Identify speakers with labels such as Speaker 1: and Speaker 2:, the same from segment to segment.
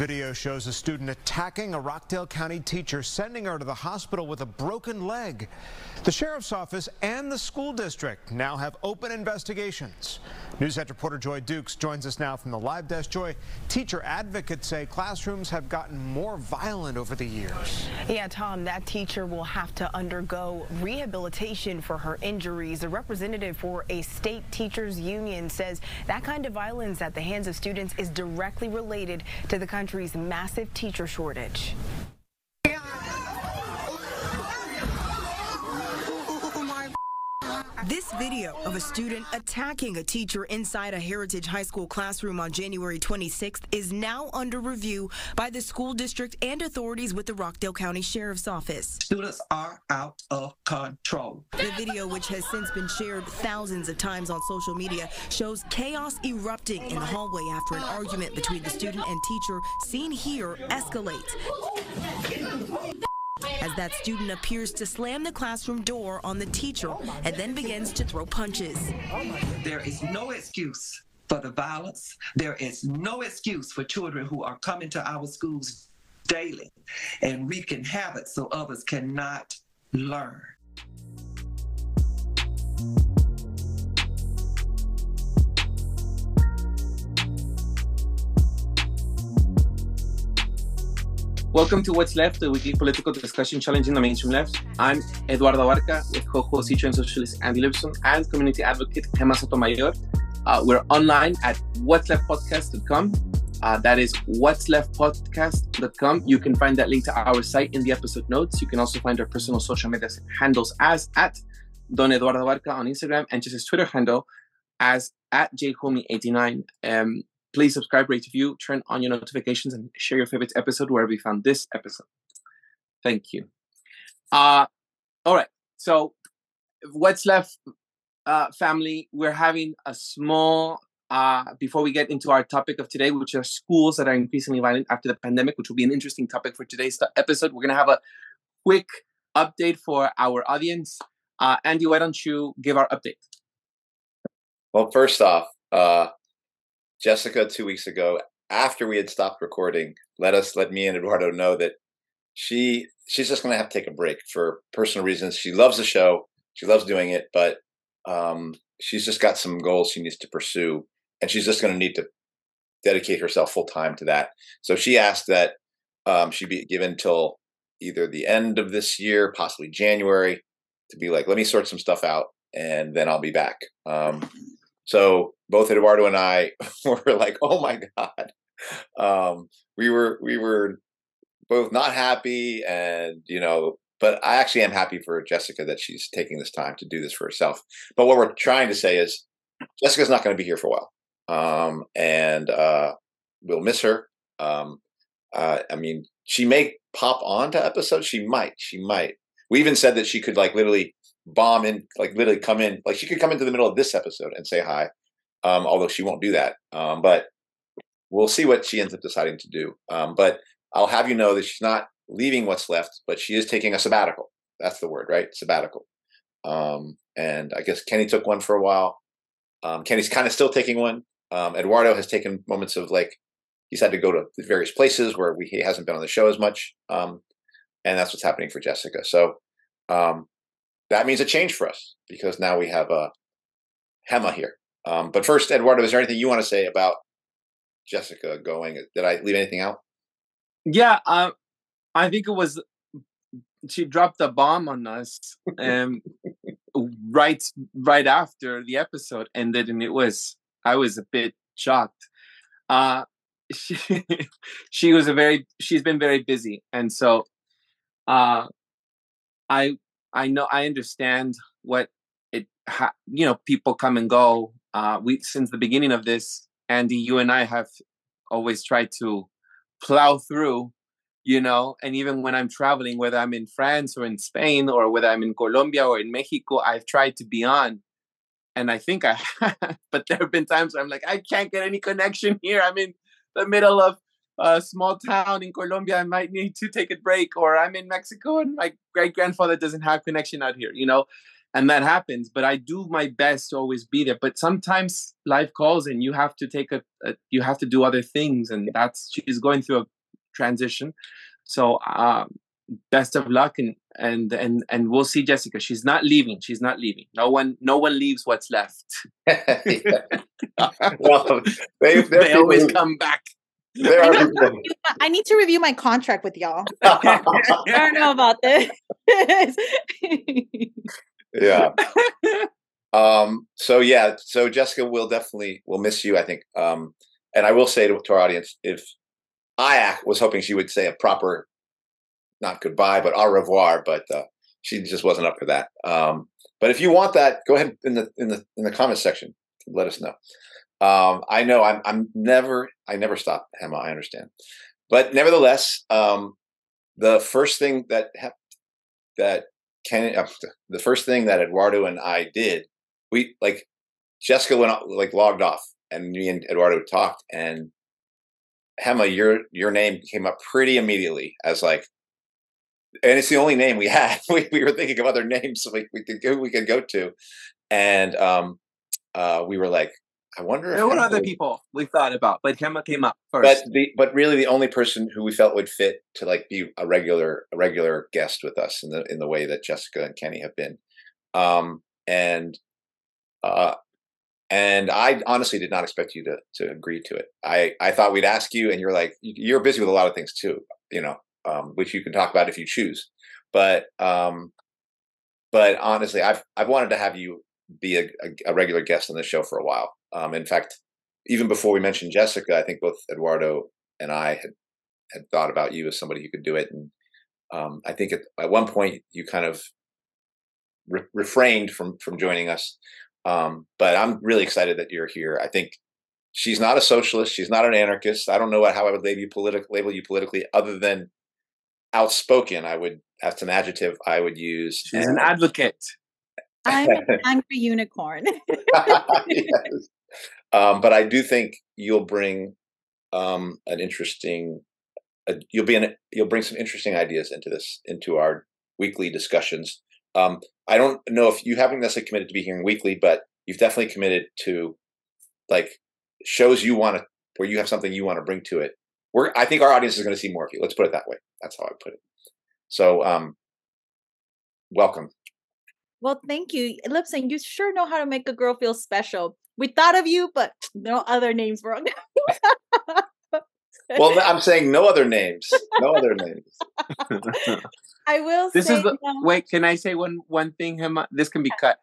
Speaker 1: Video shows a student attacking a Rockdale County teacher, sending her to the hospital with a broken leg. The sheriff's office and the school district now have open investigations. NewsCenter reporter Joy Dukes joins us now from the live desk. Joy, teacher advocates say classrooms have gotten more violent over the years.
Speaker 2: Yeah, Tom, that teacher will have to undergo rehabilitation for her injuries. A representative for a state teachers union says that kind of violence at the hands of students is directly related to the country's massive teacher shortage. This video of a student attacking a teacher inside a Heritage High School classroom on January 26th is now under review by the school district and authorities with the Rockdale County Sheriff's Office.
Speaker 3: Students are out of control.
Speaker 2: The video, which has since been shared thousands of times on social media, shows chaos erupting in the hallway after an argument between the student and teacher seen here escalate as that student appears to slam the classroom door on the teacher and then begins to throw punches.
Speaker 3: There is no excuse for the violence. There is no excuse for children who are coming to our schools daily and wreaking havoc so others cannot learn.
Speaker 4: Welcome to What's Left, the weekly political discussion challenging the mainstream left. I'm Eduardo Abarca with co-host teacher and socialist Andy Lipson and community advocate Gema Sotomayor. Uh, we're online at what'sleftpodcast.com. Uh, that is what'sleftpodcast.com. You can find that link to our site in the episode notes. You can also find our personal social media handles as at Don Eduardo Abarca on Instagram and just his Twitter handle as at jhomie89. Um, Please subscribe, rate, review, turn on your notifications, and share your favorite episode wherever you found this episode. Thank you. Uh, all right. So, what's left, uh, family? We're having a small, uh, before we get into our topic of today, which are schools that are increasingly violent after the pandemic, which will be an interesting topic for today's episode. We're going to have a quick update for our audience. Uh, Andy, why don't you give our update?
Speaker 5: Well, first off, uh, Jessica two weeks ago, after we had stopped recording, let us let me and Eduardo know that she she's just going to have to take a break for personal reasons. She loves the show, she loves doing it, but um, she's just got some goals she needs to pursue, and she's just going to need to dedicate herself full time to that. So she asked that um, she be given till either the end of this year, possibly January, to be like, let me sort some stuff out, and then I'll be back. Um, so both Eduardo and I were like, "Oh my god!" Um, we were we were both not happy, and you know, but I actually am happy for Jessica that she's taking this time to do this for herself. But what we're trying to say is, Jessica's not going to be here for a while, um, and uh, we'll miss her. Um, uh, I mean, she may pop on to episodes. She might. She might. We even said that she could like literally bomb in, like literally come in, like she could come into the middle of this episode and say hi. Um, although she won't do that. Um, but we'll see what she ends up deciding to do. Um, but I'll have you know that she's not leaving what's left, but she is taking a sabbatical. That's the word, right? Sabbatical. Um, and I guess Kenny took one for a while. Um, Kenny's kind of still taking one. Um, Eduardo has taken moments of like he's had to go to various places where we, he hasn't been on the show as much. and that's what's happening for Jessica. So um, that means a change for us because now we have a Gema here. Um, but first, Eduardo, is there anything you want to say about Jessica going? Did I leave anything out?
Speaker 4: Yeah, uh, I think it was she dropped a bomb on us um, right right after the episode ended, and it was I was a bit shocked. Uh, she she was a very she's been very busy, and so uh, I I know I understand what it ha- you know people come and go. Uh, we since the beginning of this, Andy, you and I have always tried to plow through, you know. And even when I'm traveling, whether I'm in France or in Spain or whether I'm in Colombia or in Mexico, I've tried to be on. And I think I, but there have been times where I'm like, I can't get any connection here. I'm in the middle of a small town in Colombia, I might need to take a break, or I'm in Mexico and my great grandfather doesn't have connection out here, you know. and that happens. But I do my best to always be there. But sometimes life calls, and you have to take a, a you have to do other things, and that's she's going through a transition. So um, best of luck, and and and and we'll see Jessica. She's not leaving. She's not leaving. No one no one leaves what's left.
Speaker 5: well, they,
Speaker 4: they always
Speaker 5: who-
Speaker 4: come back.
Speaker 5: there are people.
Speaker 6: I need to review my contract with y'all. I don't know about this.
Speaker 5: yeah. Um. So yeah. So Jessica will definitely will miss you. I think. Um. And I will say to, to our audience, if I was hoping she would say a proper, not goodbye, but au revoir, but uh, she just wasn't up for that. Um. But if you want that, go ahead in the in the in the comments section. Let us know. Um. I know I'm I'm never I never stop Gema. I understand, but nevertheless, um, the first thing that hap- that Ken, uh, the first thing that Eduardo and I did, we like Jessica went like logged off, and me and Eduardo talked, and Gema, your your name came up pretty immediately as like, and it's the only name we had. we, we were thinking of other names we, we could go we could go to, and um, uh, we were like, I wonder if
Speaker 4: There were other
Speaker 5: would-
Speaker 4: people we thought about, but Gema came up
Speaker 5: but
Speaker 4: first.
Speaker 5: the but really the only person who we felt would fit to like be a regular a regular guest with us in the in the way that Jessica and Kenny have been. Um and uh and I honestly did not expect you to to agree to it. I I thought we'd ask you and you're like you- you're busy with a lot of things too you know um which you can talk about if you choose. But um but honestly I've I've wanted to have you be a, a, a regular guest on the show for a while um in fact even before we mentioned Jessica, I think both Eduardo and I had had thought about you as somebody who could do it, and um, I think at, at one point you kind of re- refrained from from joining us. Um, but I'm really excited that you're here. I think she's not a socialist. She's not an anarchist. I don't know what, how I would label you politic label you politically, other than outspoken. I would that's an adjective I would use.
Speaker 4: She's an advocate.
Speaker 6: I'm an angry unicorn.
Speaker 5: Yes. Um, but I do think you'll bring um, an interesting. Uh, you'll be an, you'll bring some interesting ideas into this into our weekly discussions. Um, I don't know if you haven't necessarily committed to be hearing weekly, but you've definitely committed to like shows you want to where you have something you want to bring to it. We're I think our audience is going to see more of you. Let's put it that way. That's how I put it. So um, welcome.
Speaker 6: well, thank you. Lipson, you sure know how to make a girl feel special. We thought of you, but no other names were on there.
Speaker 5: Well, I'm saying no other names. No other names.
Speaker 6: I will
Speaker 4: this
Speaker 6: say
Speaker 4: is the
Speaker 6: no.
Speaker 4: wait. Can I say one one thing, Gema? This can be cut.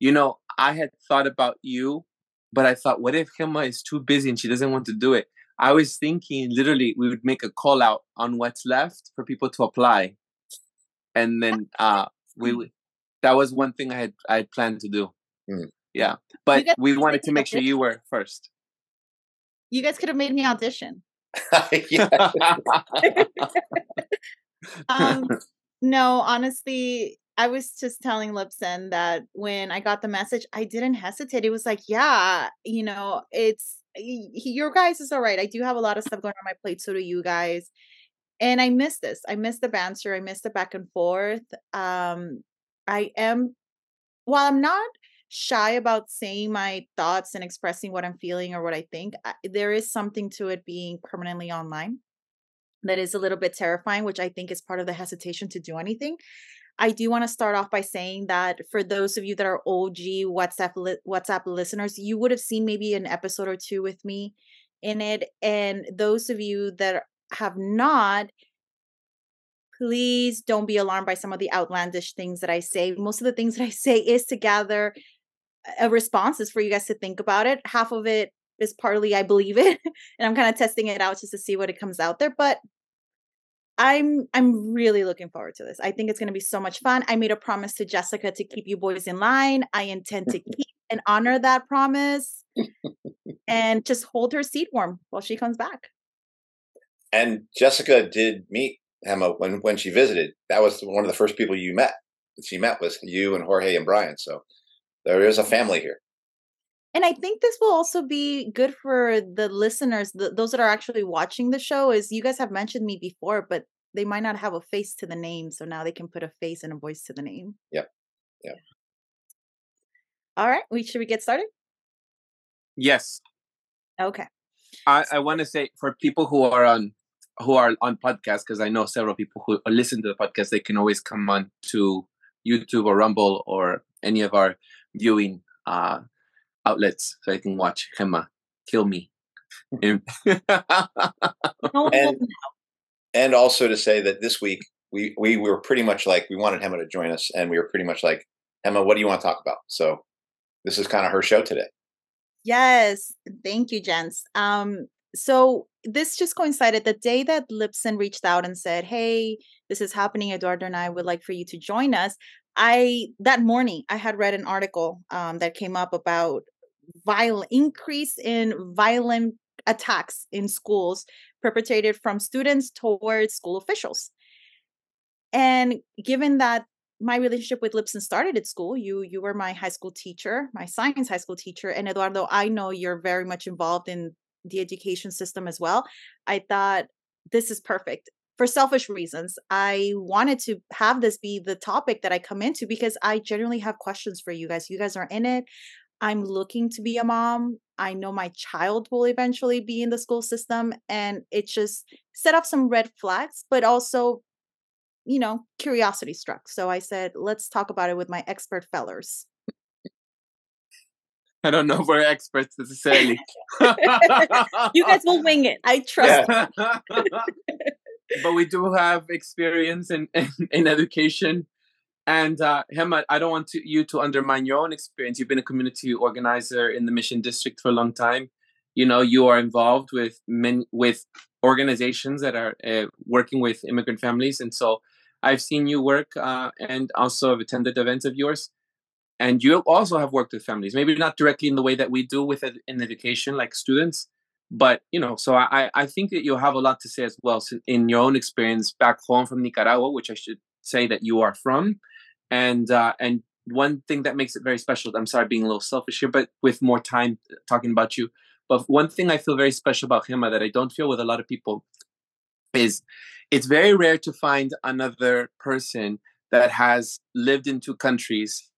Speaker 4: You know, I had thought about you, but I thought, what if Gema is too busy and she doesn't want to do it? I was thinking, literally, we would make a call out on what's left for people to apply, and then uh, we would. That was one thing I had I had planned to do.
Speaker 5: Hmm.
Speaker 4: Yeah, but we wanted to make sure you were first.
Speaker 6: you guys could have made me audition. Um, no, honestly, I was just telling Lipson that when I got the message, I didn't hesitate. It was like, yeah, you know, it's your guys is all right. I do have a lot of stuff going on my plate. So do you guys. And I miss this. I miss the banter. I miss the back and forth. Um, I am, while I'm not shy about saying my thoughts and expressing what I'm feeling or what I think, I, there is something to it being permanently online that is a little bit terrifying, which I think is part of the hesitation to do anything. I do want to start off by saying that for those of you that are OG What's Left li- What's Left listeners, you would have seen maybe an episode or two with me in it, and those of you that have not, please don't be alarmed by some of the outlandish things that I say. Most of the things that I say is to gather a response is for you guys to think about it. Half of it is partly I believe it, and I'm kind of testing it out just to see what it comes out there. But I'm I'm really looking forward to this. I think it's going to be so much fun. I made a promise to Jessica to keep you boys in line. I intend to keep and honor that promise, and just hold her seat warm while she comes back.
Speaker 5: And Jessica did meet Gema when when she visited. That was one of the first people you met. She met was you and Jorge and Brian. So there is a family here.
Speaker 6: And I think this will also be good for the listeners, the, those that are actually watching the show. Is you guys have mentioned me before, but they might not have a face to the name, so now they can put a face and a voice to the name.
Speaker 5: Yep. Yep.
Speaker 6: All right, we should we get started?
Speaker 4: Yes,
Speaker 6: Okay.
Speaker 4: I, I want to say for people who are on who are on podcast because I know several people who listen to the podcast. They can always come on to YouTube or Rumble or any of our viewing uh, outlets so I can watch Gema kill me. And-
Speaker 5: And- and also to say that this week we we were pretty much like we wanted Gema to join us, and we were pretty much like Gema, what do you want to talk about? So this is kind of her show today.
Speaker 6: Yes, thank you, gents. Um, so this just coincided the day that Lipson reached out and said, "Hey, this is happening. Eduardo and I would like for you to join us." I that morning I had read an article um, that came up about violent increase in violent attacks in schools perpetrated from students towards school officials. And given that my relationship with Lipson started at school. You you were my high school teacher, my science high school teacher, and Eduardo, I know you're very much involved in the education system as well. I thought this is perfect. For selfish reasons, I wanted to have this be the topic that I come into because I genuinely have questions for you guys. You guys are in it. I'm looking to be a mom. I know my child will eventually be in the school system, and it just set off some red flags, but also you know, curiosity struck. So I said, let's talk about it with my expert fellers.
Speaker 4: I don't know if we're experts necessarily.
Speaker 6: You guys will wing it. I trust.
Speaker 4: but we do have experience in, in, in education. And uh, Gema, I don't want to, you to undermine your own experience. You've been a community organizer in the Mission District for a long time. You know, you are involved with men, with organizations that are uh, working with immigrant families, and so I've seen you work, uh, and also have attended events of yours. And you also have worked with families, maybe not directly in the way that we do with ed- in education, like students, but you know. So I I think that you'll have a lot to say as well so in your own experience back home from Nicaragua, which I should say that you are from, and uh, and one thing that makes it very special. I'm sorry, being a little selfish here, but with more time talking about you. But one thing I feel very special about Gema that I don't feel with a lot of people is it's very rare to find another person that has lived in two countries,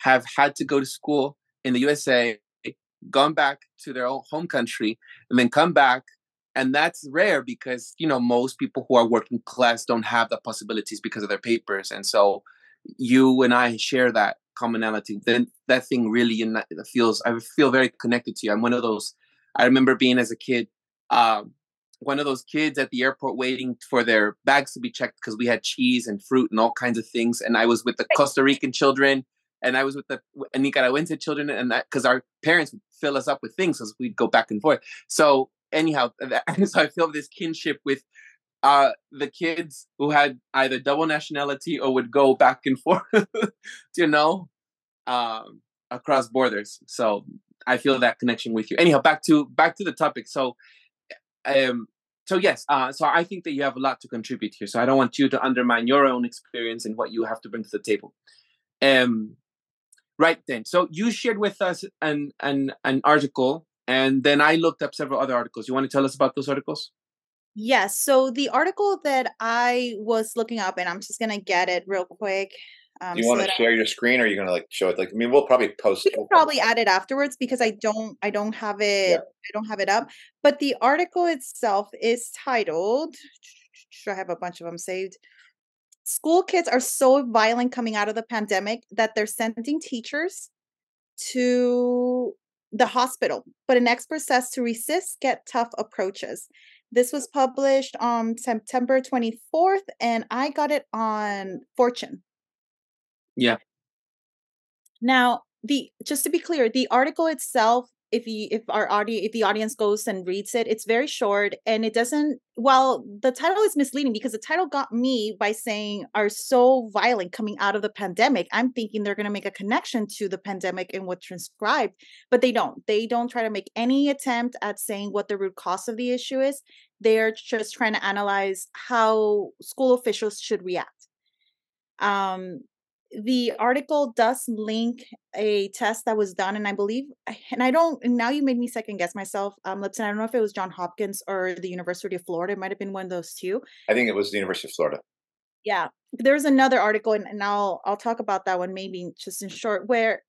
Speaker 4: have had to go to school in the USA, gone back to their own home country, and then come back. And that's rare because, you know, most people who are working class don't have the possibilities because of their papers. And so you and I share that commonality. Then that thing really feels, I feel very connected to you. I'm one of those, I remember being as a kid, um, one of those kids at the airport waiting for their bags to be checked because we had cheese and fruit and all kinds of things. And I was with the Costa Rican children and I was with the Nicaraguense children, and that because our parents would fill us up with things as we'd go back and forth. So anyhow, that, so I feel this kinship with uh, the kids who had either double nationality or would go back and forth, you know, um, across borders. So I feel that connection with you. Anyhow, back to back to the topic. So um so yes uh so i think that you have a lot to contribute here so i don't want you to undermine your own experience and what you have to bring to the table um right then so you shared with us an an an article and then i looked up several other articles you want to tell us about those articles
Speaker 6: Yes. So the article that I was looking up, and I'm just gonna get it real quick. Um,
Speaker 5: Do you
Speaker 6: so
Speaker 5: want to
Speaker 6: that I-
Speaker 5: share your screen, or are you going to like show it? Like, I mean, we'll probably post.
Speaker 6: we can probably add it afterwards because I don't I don't have it I don't have it up. But the article itself is titled I have a bunch of them saved. School kids are so violent coming out of the pandemic that they're sending teachers to the hospital. But an expert says to resist get tough approaches. This was published on September 24th and I got it on Fortune.
Speaker 4: Yeah.
Speaker 6: Now, the just to be clear, the article itself, if you if our audience if the audience goes and reads it, it's very short and it doesn't well, the title is misleading because the title got me by saying are so violent coming out of the pandemic. I'm thinking they're gonna make a connection to the pandemic and what transcribed, but they don't. They don't try to make any attempt at saying what the root cause of the issue is. They're just trying to analyze how school officials should react. Um, the article does link a test that was done and i believe and i don't and now you made me second guess myself um lipson i don't know if it was john hopkins or the university of florida it might have been one of those two
Speaker 5: I think it was the University of Florida.
Speaker 6: yeah there's another article and, and i'll i'll talk about that one maybe just in short where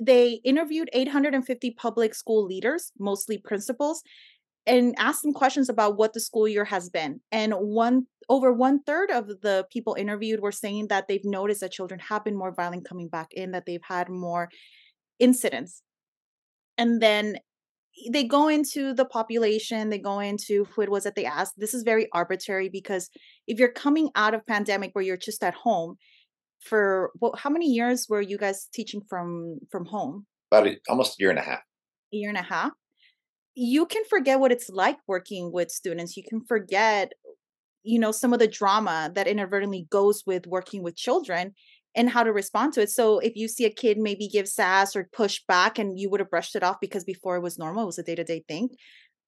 Speaker 6: they interviewed 850 public school leaders, mostly principals, and ask them questions about what the school year has been. And one over one third of the people interviewed were saying that they've noticed that children have been more violent coming back in, that they've had more incidents. And then they go into the population, they go into who it was that they asked. This is very arbitrary because if you're coming out of pandemic where you're just at home, for well, how many years were you guys teaching from from home?
Speaker 5: About a, almost a year and a half.
Speaker 6: A year and a half. You can forget what it's like working with students. You can forget, you know, some of the drama that inadvertently goes with working with children and how to respond to it. So if you see a kid maybe give sass or push back and you would have brushed it off because before it was normal, it was a day-to-day thing.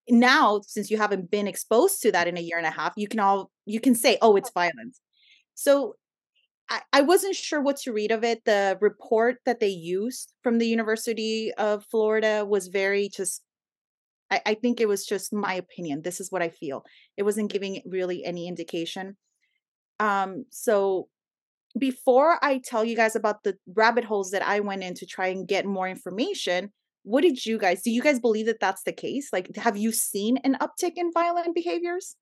Speaker 6: Now, since you haven't been exposed to that in a year and a half, you can all you can say, oh, it's violence. So I, I wasn't sure what to read of it. The report that they used from the University of Florida was very just I, I think it was just my opinion. This is what I feel. It wasn't giving really any indication. Um, so before I tell you guys about the rabbit holes that I went in to try and get more information, what did you guys do? You guys believe that that's the case? Like, have you seen an uptick in violent behaviors?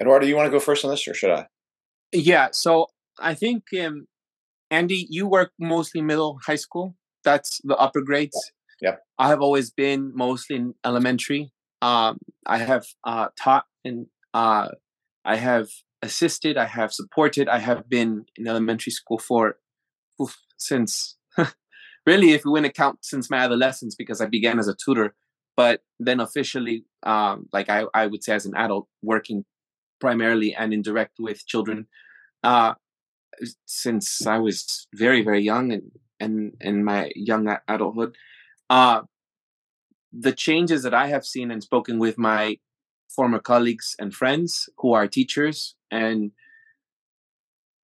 Speaker 5: Eduardo, you want to go first on this, or should I?
Speaker 4: Yeah. So I think, um, Andy, you work mostly middle high school. That's the upper grades.
Speaker 5: Yep.
Speaker 4: I have always been mostly in elementary. Um, I have uh, taught and uh, I have assisted, I have supported, I have been in elementary school for oof, since really, if we want to count since my adolescence, because I began as a tutor, but then officially, um, like I, I would say as an adult, working primarily and indirect with children uh, since I was very, very young and and in my young adulthood. Uh, the changes that I have seen and spoken with my former colleagues and friends who are teachers and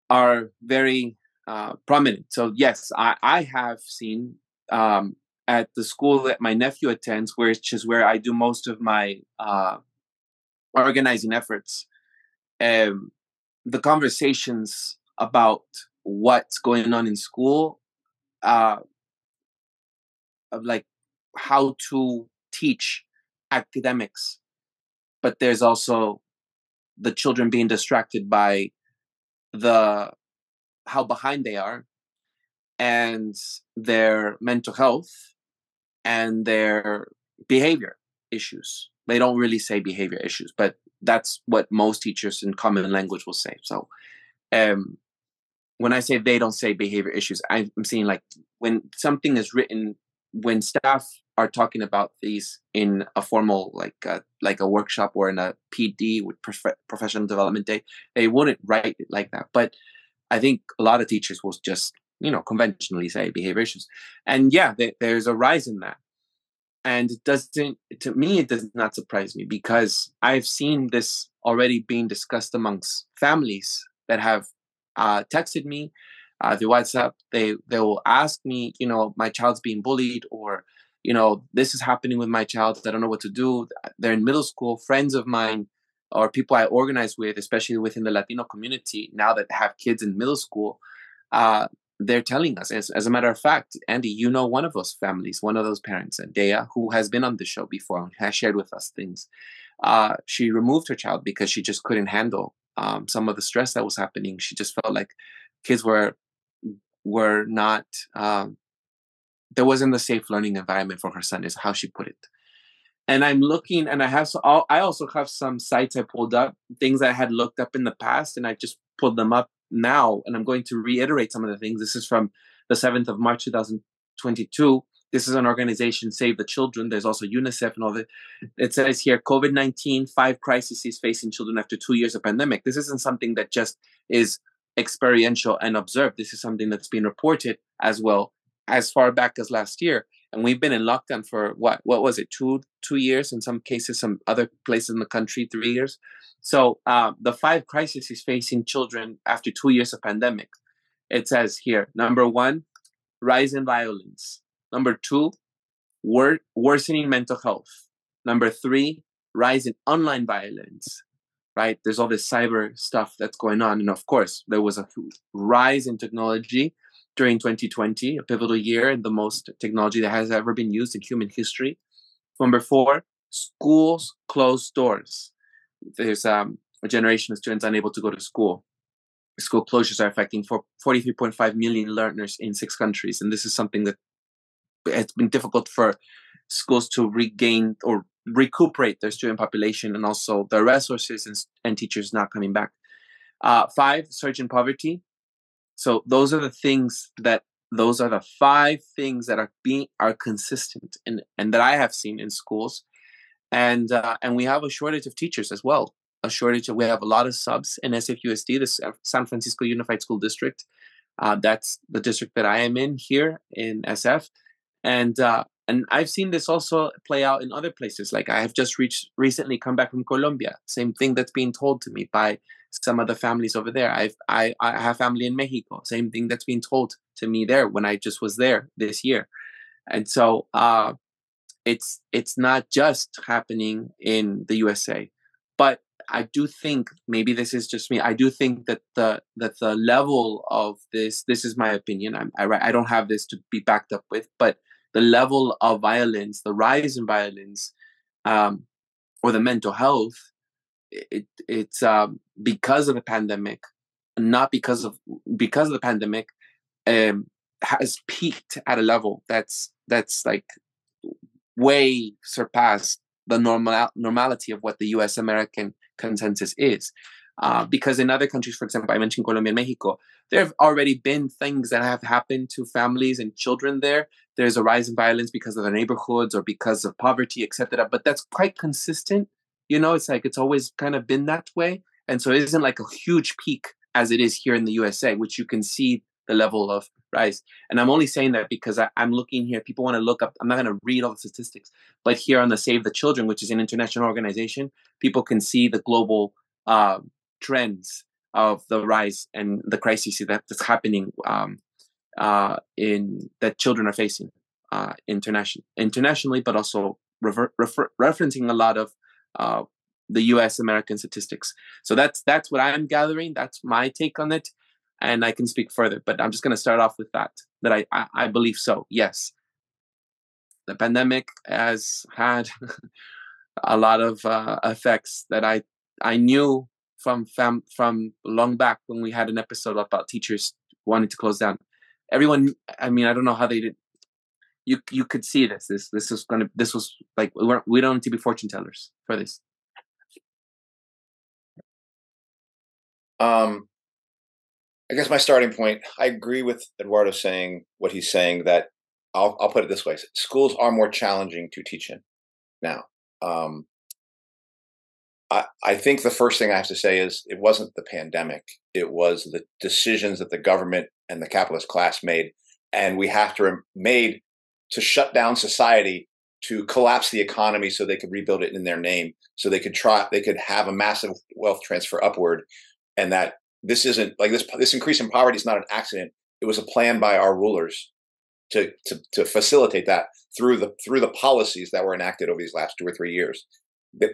Speaker 4: are very uh, prominent. So yes, I, I have seen um, at the school that my nephew attends, which is where I do most of my uh, organizing efforts. Um, the conversations about what's going on in school, uh, of like how to teach academics, but there's also the children being distracted by the how behind they are and their mental health and their behavior issues. They don't really say behavior issues but that's what most teachers in common language will say so um, when i say they don't say behavior issues i'm seeing like when something is written when staff are talking about these in a formal like a, uh, like a workshop or in a PD with prof- professional development day, they wouldn't write it like that. But I think a lot of teachers will just you know conventionally say behavior issues, and yeah, there's a rise in that. And it doesn't to me it does not surprise me because I've seen this already being discussed amongst families that have uh, texted me uh, the WhatsApp. They they will ask me, you know, my child's being bullied or you know, this is happening with my child. I don't know what to do. They're in middle school. Friends of mine or people I organize with, especially within the Latino community, now that have kids in middle school, uh, they're telling us. As, as a matter of fact, Andy, you know one of those families, one of those parents, Dea, who has been on the show before and has shared with us things. Uh, she removed her child because she just couldn't handle um, some of the stress that was happening. She just felt like kids were were not um, there wasn't a safe learning environment for her son is how she put it. And i'm looking and i have so i also have some sites i pulled up things i had looked up in the past and i just pulled them up now and i'm going to reiterate some of the things. This is from the 7th of march 2022 this is an organization save the children. There's also unicef and all that it says here covid-19 five crises facing children after two years of pandemic. This isn't something that just is experiential and observed. This is something that's been reported as well as far back as last year. And we've been in lockdown for what what was it? Two two years in some cases some other places in the country three years. So uh, the five crises facing children after two years of pandemic it says here number one rise in violence. Number two wor- worsening mental health. Number three rise in online violence right there's all this cyber stuff that's going on and of course there was a rise in technology during 2020, a pivotal year and the most technology that has ever been used in human history. Number four, schools close doors. There's um, a generation of students unable to go to school. School closures are affecting 43.5 million learners in six countries, and this is something that it's been difficult for schools to regain or recuperate their student population and also their resources and, and teachers not coming back. Uh, five, surge in poverty. So those are the things that those are the five things that are being are consistent and and that I have seen in schools, and uh, and we have a shortage of teachers as well. A shortage. Of, we have a lot of subs in SFUSD, the San Francisco Unified School District. Uh, that's the district that I am in here in SF, and uh, and I've seen this also play out in other places. Like I have just reached recently come back from Colombia. Same thing that's being told to me by some other families over there. I've I, I have family in Mexico. Same thing that's being told to me there when I just was there this year. And so uh, it's it's not just happening in the USA, but I do think maybe this is just me. I do think that the that the level of this this is my opinion. I'm, I I don't have this to be backed up with, but the level of violence, the rise in violence, um, or the mental health, it, it's um, because of the pandemic, not because of because of the pandemic, um, has peaked at a level that's that's like way surpassed the normal normality of what the U.S. American consensus is. Uh, because in other countries, for example, I mentioned Colombia and Mexico, there have already been things that have happened to families and children there. There's a rise in violence because of the neighborhoods or because of poverty, etc. But that's quite consistent. You know, it's like it's always kind of been that way. And so it isn't like a huge peak as it is here in the USA, which you can see the level of rise. And I'm only saying that because I, am looking here. People want to look up. I'm not going to read all the statistics, but here on the Save the Children, which is an international organization, people can see the global uh, trends of the rise and the crisis that, that's happening um, uh, in that children are facing uh, internation, internationally, but also refer, refer, referencing a lot of uh, the U.S. American statistics. So that's that's what I'm gathering. That's my take on it, and I can speak further. But I'm just going to start off with that. That I, I, I believe so. Yes, the pandemic has had a lot of uh, effects that I I knew from fam- from long back when we had an episode about teachers wanting to close down. Everyone, I mean, I don't know how they did. You you could see this. This this was gonna. This was like we weren't. We don't need to be fortune tellers for this.
Speaker 5: Um, I guess my starting point. I agree with Eduardo saying what he's saying. That I'll I'll put it this way: schools are more challenging to teach in now. Um, I, think the first thing I have to say is it wasn't the pandemic. It was the decisions that the government and the capitalist class made, and we have to made to shut down society to collapse the economy so they could rebuild it in their name, so they could try they could have a massive wealth transfer upward, and that this isn't like this this increase in poverty is not an accident. It was a plan by our rulers to to to facilitate that through the through the policies that were enacted over these last two or three years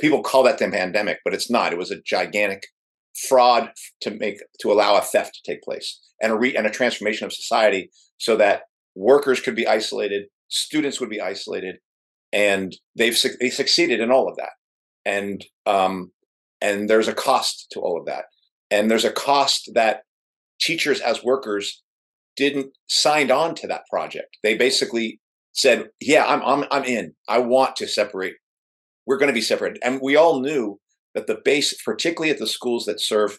Speaker 5: people call that the pandemic, but it's not. It was a gigantic fraud to make to allow a theft to take place and a re, and a transformation of society so that workers could be isolated, students would be isolated, and they've they succeeded in all of that. And um, and there's a cost to all of that, and there's a cost that teachers as workers didn't signed on to that project. They basically said, "Yeah, I'm I'm I'm in. I want to separate we're going to be separated. And we all knew that the base, particularly at the schools that serve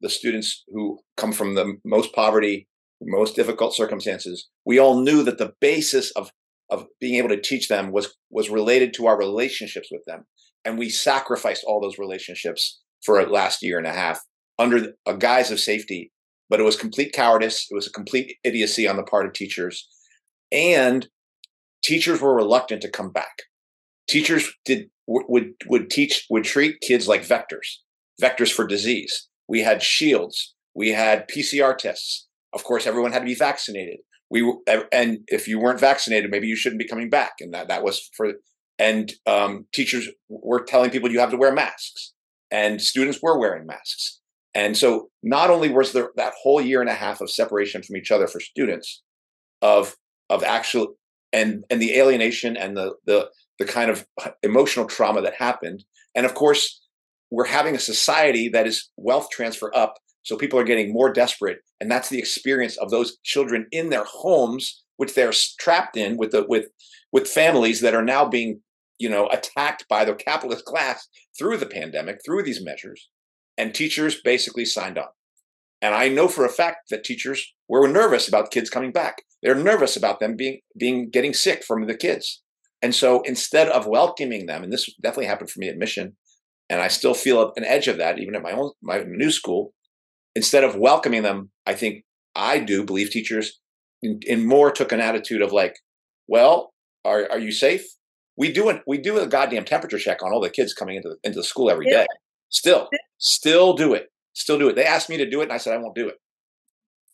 Speaker 5: the students who come from the most poverty, most difficult circumstances, we all knew that the basis of of being able to teach them was was related to our relationships with them, and we sacrificed all those relationships for a last year and a half under a guise of safety. But it was complete cowardice. It was a complete idiocy on the part of teachers, and teachers were reluctant to come back. Teachers did would would teach would treat kids like vectors, vectors for disease. We had shields. We had PCR tests. Of course, everyone had to be vaccinated. We and if you weren't vaccinated, maybe you shouldn't be coming back. And that that was for and um, teachers were telling people you have to wear masks, and students were wearing masks. And so, not only was there that whole year and a half of separation from each other for students, of of actual and and the alienation and the the the kind of uh, emotional trauma that happened. And of course, we're having a society that is wealth transfer up, so people are getting more desperate, and that's the experience of those children in their homes, which they're trapped in with the with with families that are now being you know attacked by the capitalist class through the pandemic, through these measures, and teachers basically signed on. And I know for a fact that teachers were nervous about kids coming back. They're nervous about them being being getting sick from the kids. And so instead of welcoming them, and this definitely happened for me at Mission, and I still feel an edge of that even at my own my new school. Instead of welcoming them, I think I do believe teachers in, in more took an attitude of like, well, are are you safe? We do it. We do a goddamn temperature check on all the kids coming into the, into the school every day. Still, still do it still do it. They asked me to do it, and I said I won't do it.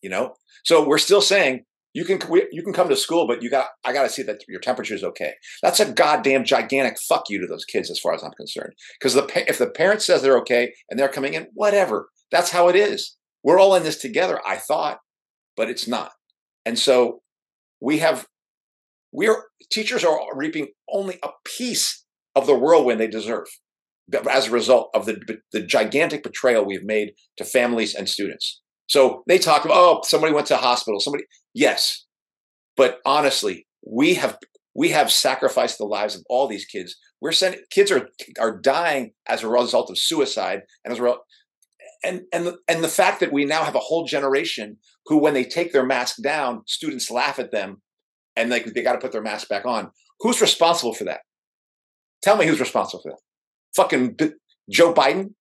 Speaker 5: You know, so we're still saying you can you can come to school, but you got I got to see that your temperature is okay. That's a goddamn gigantic fuck you to those kids, as far as I'm concerned. Because the if the parent says they're okay and they're coming in, whatever. That's how it is. We're all in this together. I thought, but it's not. And so we have we're teachers are reaping only a piece of the whirlwind they deserve as a result of the, the gigantic betrayal we've made to families and students. So they talk about, oh, somebody went to hospital. Somebody, yes, but honestly, we have we have sacrificed the lives of all these kids. We're sending kids are are dying as a result of suicide, and as a result, and and and the fact that we now have a whole generation who, when they take their mask down, students laugh at them, and like they got to put their mask back on. Who's responsible for that? Tell me who's responsible for that fucking B- Joe Biden?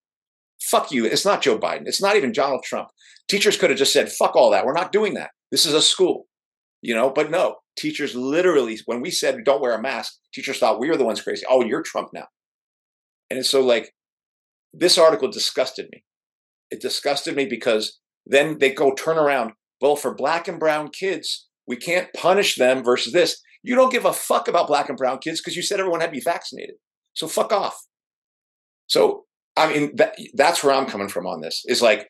Speaker 5: Fuck you. It's not Joe Biden. It's not even Donald Trump. Teachers could have just said, fuck all that. We're not doing that. This is a school, you know, but no, teachers literally, when we said don't wear a mask, teachers thought we were the ones crazy. Oh, you're Trump now. And so like, this article disgusted me. It disgusted me because then they go turn around. Well, for black and brown kids, we can't punish them versus this. You don't give a fuck about black and brown kids because you said everyone had to be vaccinated. So fuck off. So, I mean, that, that's where I'm coming from on this is like,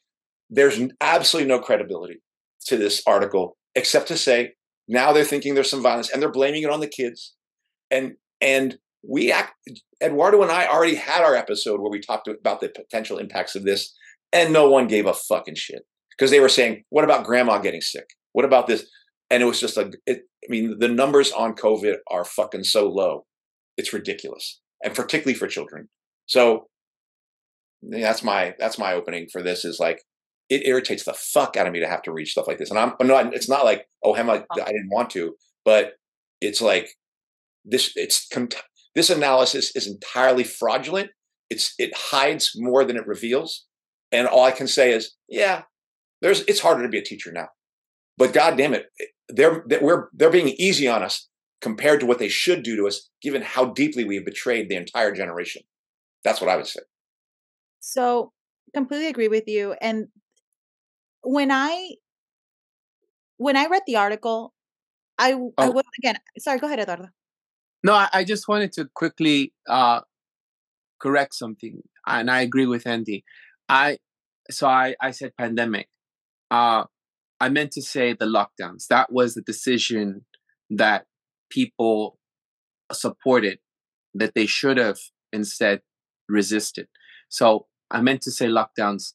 Speaker 5: there's absolutely no credibility to this article except to say now they're thinking there's some violence and they're blaming it on the kids. And, and we act, Eduardo and I already had our episode where we talked about the potential impacts of this and no one gave a fucking shit because they were saying, what about grandma getting sick? What about this? And it was just like, it, I mean, the numbers on COVID are fucking so low. It's ridiculous. And particularly for children. So that's my that's my opening for this is like it irritates the fuck out of me to have to read stuff like this. And I'm, I'm not. It's not like oh, am I? Oh. I didn't want to, but it's like this. It's this analysis is entirely fraudulent. It's it hides more than it reveals. And all I can say is, yeah, there's. It's harder to be a teacher now, but god damn it, eh, they're, they're we're they're being easy on us compared to what they should do to us, given how deeply we have betrayed the entire generation. That's what I would say.
Speaker 6: So, completely agree with you. And when I when I read the article, I I
Speaker 4: Oh,
Speaker 6: was again. Sorry, go ahead, Eduardo.
Speaker 4: no, I, I just wanted to quickly uh, correct something, and I agree with Andy. I so I I said pandemic. Uh, I meant to say the lockdowns. That was the decision that people supported that they should have instead resisted. So I meant to say lockdowns.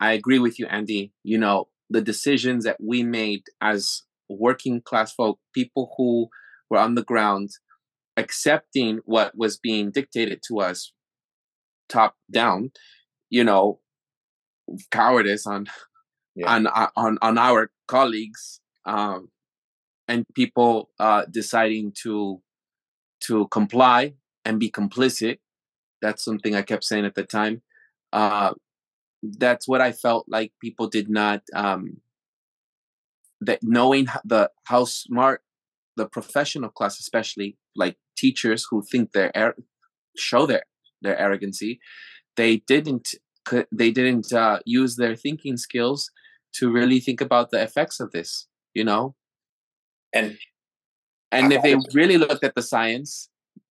Speaker 4: I agree with you, Andy. You know, the decisions that we made as working class folk, people who were on the ground, accepting what was being dictated to us top down, you know, cowardice on
Speaker 5: Yeah.
Speaker 4: on uh, on on our colleagues um, and people uh, deciding to to comply and be complicit. That's something I kept saying at the time. Uh, that's what I felt like people did not um, that knowing the how smart the professional class, especially like teachers who think they're show their their arrogancy, they didn't they didn't uh, use their thinking skills to really think about the effects of this. You know,
Speaker 5: And
Speaker 4: and if they really looked at the science,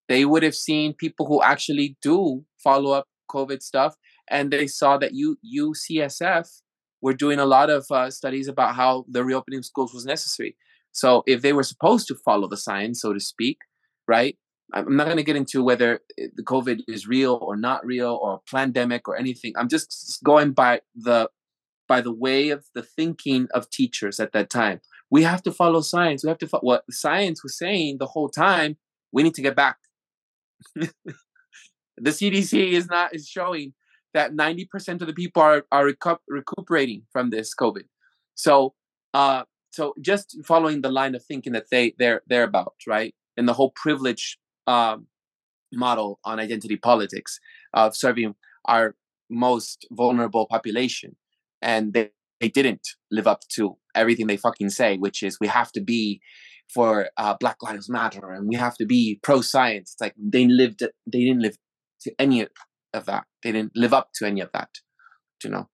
Speaker 4: they would have seen people who actually do follow up COVID stuff, and they saw that U UCSF were doing a lot of uh, studies about how the reopening of schools was necessary. So if they were supposed to follow the science, so to speak, right? I'm not going to get into whether the COVID is real or not real or a pandemic or anything. I'm just going by the by the way of the thinking of teachers at that time. We have to follow science. We have to follow what science was saying the whole time. We need to get back. the CDC is not is showing that 90% of the people are are recu- recuperating from this COVID. So, uh, so just following the line of thinking that they they're they're about right, and the whole privilege um, model on identity politics of serving our most vulnerable population, and they they didn't live up to everything they fucking say, which is we have to be for uh, Black Lives Matter and we have to be pro science. Like they lived, they didn't live to any of that. They didn't live up to any of that. You know.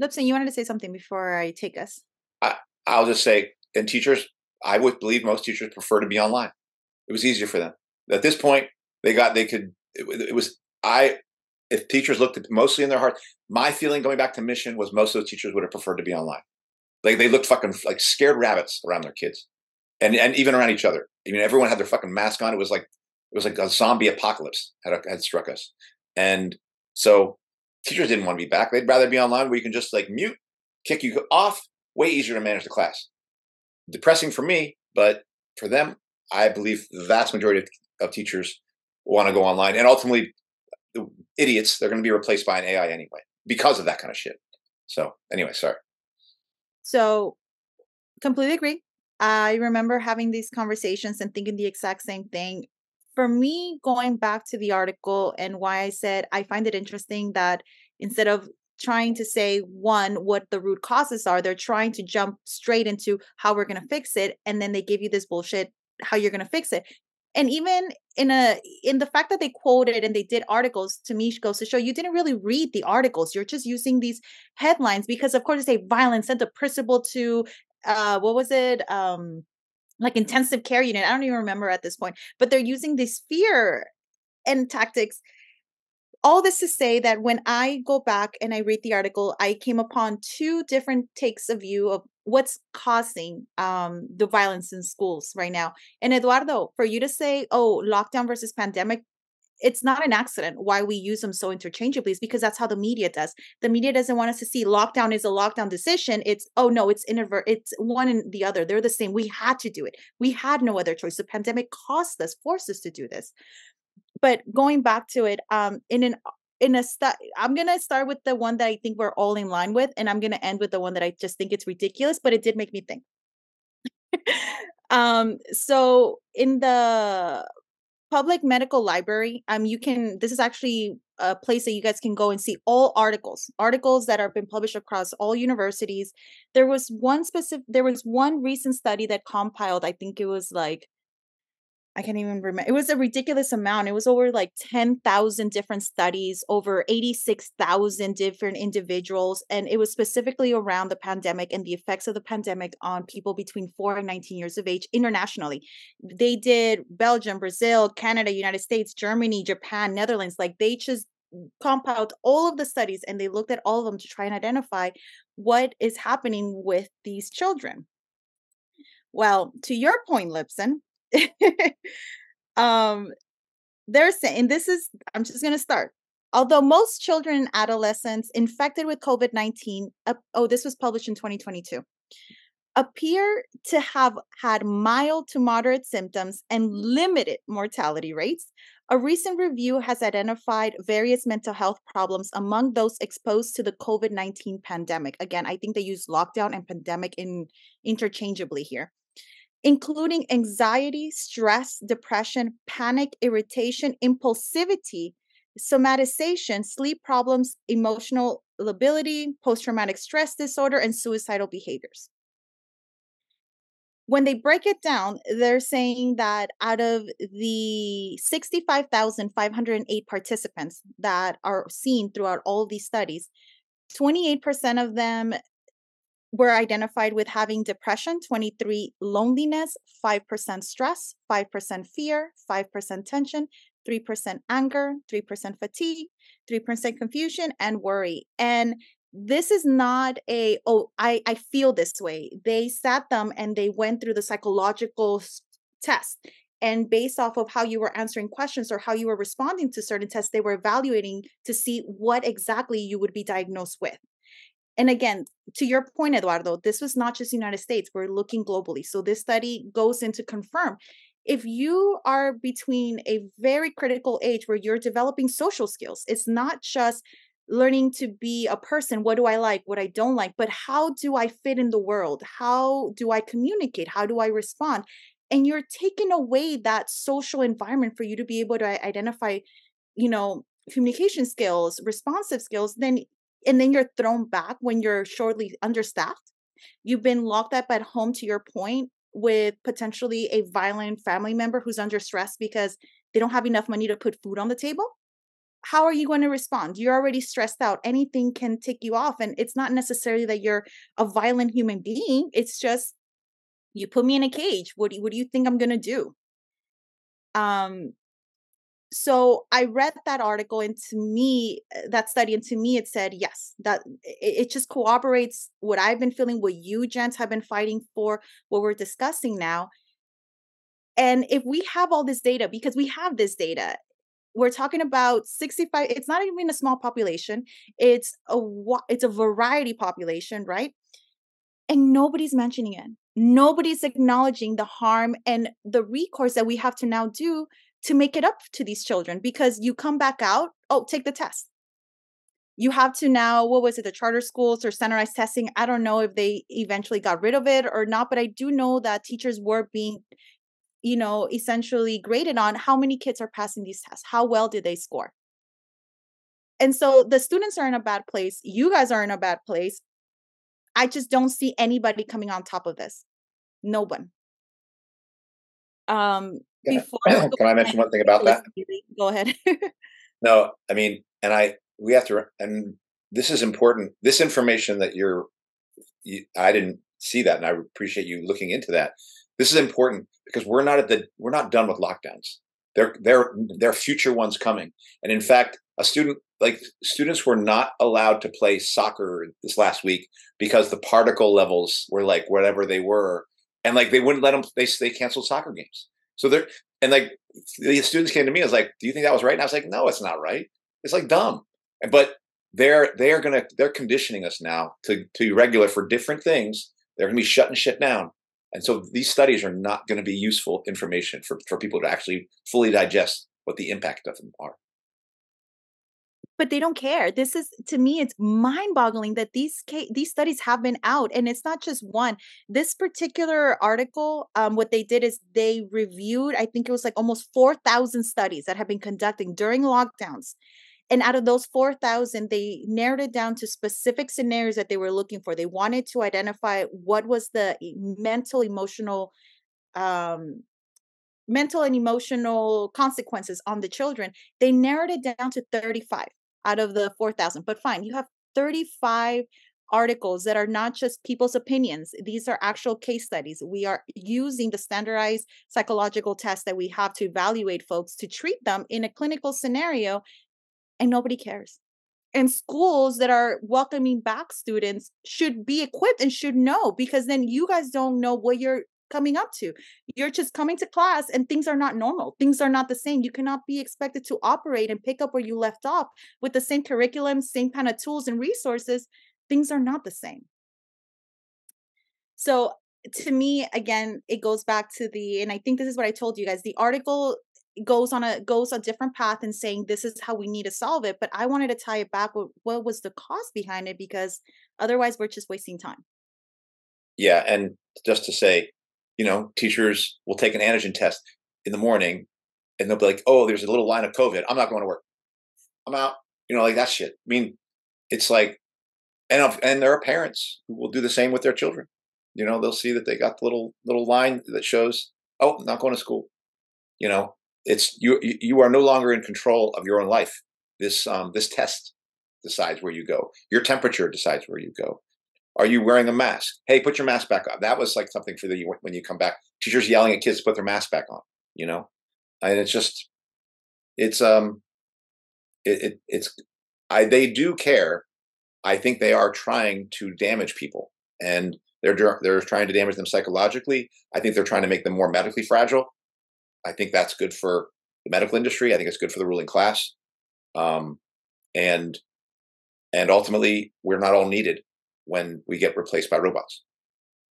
Speaker 6: Lipson, you wanted to say something before I take us.
Speaker 5: I, I'll just say, and teachers, I would believe most teachers prefer to be online. It was easier for them. At this point, they got they could. It, it was I. If teachers looked at mostly in their heart, my feeling going back to mission was most of those teachers would have preferred to be online. Like they looked fucking like scared rabbits around their kids, and and even around each other. I mean, everyone had their fucking mask on. It was like it was like a zombie apocalypse had had struck us, and so teachers didn't want to be back. They'd rather be online where you can just like mute, kick you off. Way easier to manage the class. Depressing for me, but for them, I believe the vast majority of, teachers want to go online, and ultimately, the idiots they're going to be replaced by an AI anyway because of that kind of shit. So anyway, sorry.
Speaker 6: So completely agree. I remember having these conversations and thinking the exact same thing. For me, going back to the article and why I said I find it interesting that instead of trying to say one what the root causes are they're trying to jump straight into how we're going to fix it and then they give you this bullshit how you're going to fix it. And even in a in the fact that they quoted and they did articles to me goes to show you didn't really read the articles you're just using these headlines because of course they say violence sent a principal to uh what was it um like intensive care unit i don't even remember at this point but they're using this fear and tactics all this to say that when I go back and I read the article, I came upon two different takes of view of what's causing um, the violence in schools right now. And Eduardo, for you to say, oh, lockdown versus pandemic, it's not an accident why we use them so interchangeably is because that's how the media does. The media doesn't want us to see lockdown is a lockdown decision. It's oh no, it's introvert, it's one and the other. They're the same. We had to do it. We had no other choice. The pandemic cost us, forced us to do this but going back to it um in an in a st- i'm gonna start with the one that i think we're all in line with and i'm gonna end with the one that i just think it's ridiculous but it did make me think um so in the public medical library um you can this is actually a place that you guys can go and see all articles articles that have been published across all universities. There was one specific there was one recent study that compiled i think it was like I can't even remember. It was a ridiculous amount. It was over like 10,000 different studies, over 86,000 different individuals. And it was specifically around the pandemic and the effects of the pandemic on people between 4 and 19 years of age internationally. They did Belgium, Brazil, Canada, United States, Germany, Japan, Netherlands. Like they just compiled all of the studies and they looked at all of them to try and identify what is happening with these children. Well, to your point, Lipson, um, they're saying this is, I'm just going to start. Although most children and adolescents infected with COVID 19, uh, oh, this was published in 2022, appear to have had mild to moderate symptoms and limited mortality rates, a recent review has identified various mental health problems among those exposed to the COVID 19 pandemic. Again, I think they use lockdown and pandemic in interchangeably here including anxiety, stress, depression, panic, irritation, impulsivity, somatization, sleep problems, emotional lability, post traumatic stress disorder, and suicidal behaviors. When they break it down, they're saying that out of the 65,508 participants that are seen throughout all these studies, 28% of them were identified with having depression, 23 loneliness, 5% stress, 5% fear, 5% tension, 3% anger, 3% fatigue, 3% confusion, and worry. And this is not a oh I I feel this way. They sat them and they went through the psychological test and based off of how you were answering questions or how you were responding to certain tests they were evaluating to see what exactly you would be diagnosed with. And again, to your point Eduardo, this was not just the United States, we're looking globally. So this study goes in to confirm if you are between a very critical age where you're developing social skills, it's not just learning to be a person what do i like what i don't like but how do i fit in the world? How do i communicate? How do i respond? And you're taking away that social environment for you to be able to identify you know communication skills responsive skills then and then you're thrown back when you're shortly understaffed you've been locked up at home to your point with potentially a violent family member who's under stress because they don't have enough money to put food on the table how are you going to respond? You're already stressed out. Anything can tick you off. And it's not necessarily that you're a violent human being. It's just you put me in a cage. What do you, what do you think I'm going to do? Um, so I read that article and to me, uh, that study, and to me, it said, yes, that it, it just corroborates what I've been feeling, what you gents have been fighting for, what we're discussing now. And if we have all this data, because we have this data, we're talking about 65 it's not even a small population it's a it's a variety population right and nobody's mentioning it nobody's acknowledging the harm and the recourse that we have to now do to make it up to these children because you come back out oh take the test you have to now what was it the charter schools or standardized testing i don't know if they eventually got rid of it or not but i do know that teachers were being you know, essentially graded on how many kids are passing these tests, how well did they score. And so the students are in a bad place. You guys are in a bad place. I just don't see anybody coming on top of this. No one. Um,
Speaker 5: Can I-
Speaker 6: before
Speaker 5: Can I mention one thing about that?
Speaker 6: Go ahead.
Speaker 5: No, I mean, and I we have to, and this is important. This information that you're, you, I didn't see that, and I appreciate you looking into that. This is important because we're not at the we're not done with lockdowns. There, there, there are future ones coming, and in fact, a student like students were not allowed to play soccer this last week because the particle levels were like whatever they were, and like they wouldn't let them. They they canceled soccer games. So they're and like the students came to me. I was like, "Do you think that was right?" And I was like, "No, it's not right. It's like dumb." But they're they are gonna they're conditioning us now to to be regular for different things. They're gonna be shutting shit down, and so these studies are not going to be useful information for for people to actually fully digest what the impact of them are.
Speaker 6: But they don't care. This is to me, it's mind-boggling that these ca- these studies have been out, and it's not just one. This particular article, um, what they did is they reviewed, I think it was like almost four thousand studies that have been conducted during lockdowns, and out of those four thousand, they narrowed it down to specific scenarios that they were looking for. They wanted to identify what was the mental, emotional, um, mental and emotional consequences on the children. They narrowed it down to thirty-five out of the 4,000. But fine, you have 35 articles that are not just people's opinions. These are actual case studies. We are using the standardized psychological tests that we have to evaluate folks to treat them in a clinical scenario, and nobody cares. And schools that are welcoming back students should be equipped and should know because then you guys don't know what you're coming up to. You're just coming to class and things are not normal. Things are not the same. You cannot be expected to operate and pick up where you left off with the same curriculum, same kind of tools and resources. Things are not the same. So to me, again, it goes back to the, and I think this is what I told you guys. The article goes on a goes a different path and saying this is how we need to solve it. But I wanted to tie it back with what was the cause behind it because otherwise we're just wasting time.
Speaker 5: Yeah, and just to say, you know, teachers will take an antigen test in the morning, and they'll be like, "Oh, there's a little line of COVID. I'm not going to work. I'm out." You know, like that shit. I mean, it's like, and and there are parents who will do the same with their children. You know, they'll see that they got the little little line that shows, "Oh, not going to school." You know, it's you. You you are no longer in control of your own life. This um this test decides where you go. Your temperature decides where you go. Are you wearing a mask? Hey, put your mask back on. That was like something for the when you come back. Teachers yelling at kids to put their mask back on. You know, and it's just, it's um, it, it it's, I they do care, I think they are trying to damage people, and they're they're trying to damage them psychologically. I think they're trying to make them more medically fragile. I think that's good for the medical industry. I think it's good for the ruling class, um, and and ultimately, we're not all needed when we get replaced by robots.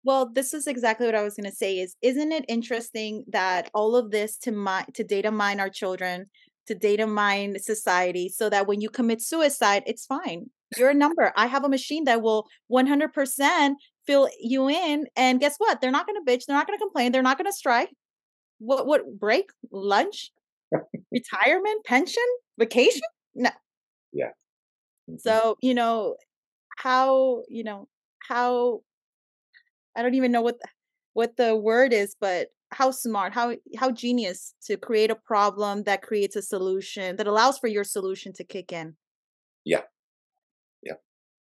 Speaker 6: Well, this is exactly what I was going to say is isn't it interesting that all of this to my, to data mine our children, to data mine society so that when you commit suicide, it's fine. You're a number. I have a machine that will 100% fill you in and guess what? They're not going to bitch, they're not going to complain, they're not going to strike. What what break? Lunch? Retirement? Pension? Vacation? No.
Speaker 5: Yeah. Mhm.
Speaker 6: So, you know, how, you know, how I don't even know what the, what the word is, but how smart, how how genius to create a problem that creates a solution that allows for your solution to kick in.
Speaker 5: Yeah. Yeah.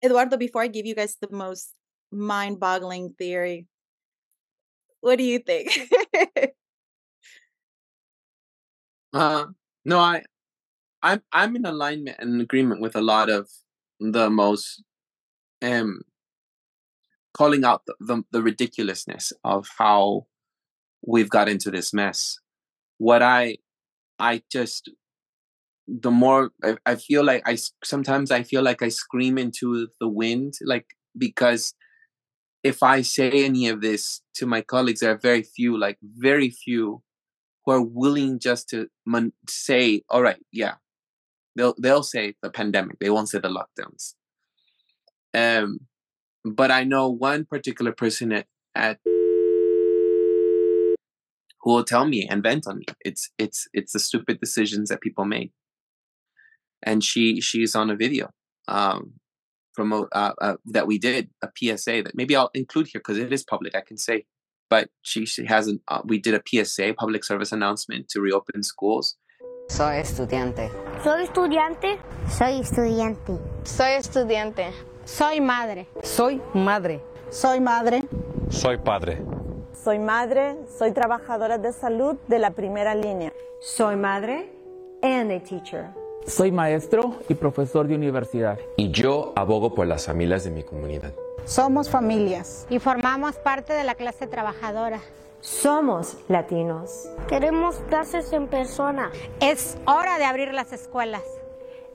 Speaker 6: Eduardo, before I give you guys the most mind-boggling theory, what do you think?
Speaker 4: Uh, no, I, I'm I'm in alignment and agreement with a lot of the most um calling out the, the, the ridiculousness of how we've got into this mess. What I I just the more I, I feel like I sometimes I feel like I scream into the wind, like because if I say any of this to my colleagues, there are very few, like very few, who are willing just to say, "All right, yeah." They'll they'll say the pandemic. They won't say the lockdowns. Um, but I know one particular person at, at who will tell me and vent on me. It's it's it's the stupid decisions that people make. And she she's on a video um, from a, uh, uh, that we did a PSA that maybe I'll include here because it is public. I can say, but she she hasn't. Uh, we did a PSA public service announcement to reopen schools.
Speaker 7: Soy estudiante.
Speaker 8: Soy estudiante.
Speaker 9: Soy estudiante.
Speaker 8: Soy estudiante.
Speaker 9: Soy madre.
Speaker 7: Soy madre.
Speaker 10: Soy madre.
Speaker 11: Soy padre.
Speaker 10: Soy madre. Soy trabajadora de salud de la primera línea.
Speaker 12: Soy madre and a teacher.
Speaker 13: Soy maestro y profesor de universidad.
Speaker 11: Y yo abogo por las familias de mi comunidad.
Speaker 10: Somos familias.
Speaker 9: Y formamos parte de la clase trabajadora.
Speaker 12: Somos latinos.
Speaker 8: Queremos clases en persona.
Speaker 9: Es hora de abrir las escuelas.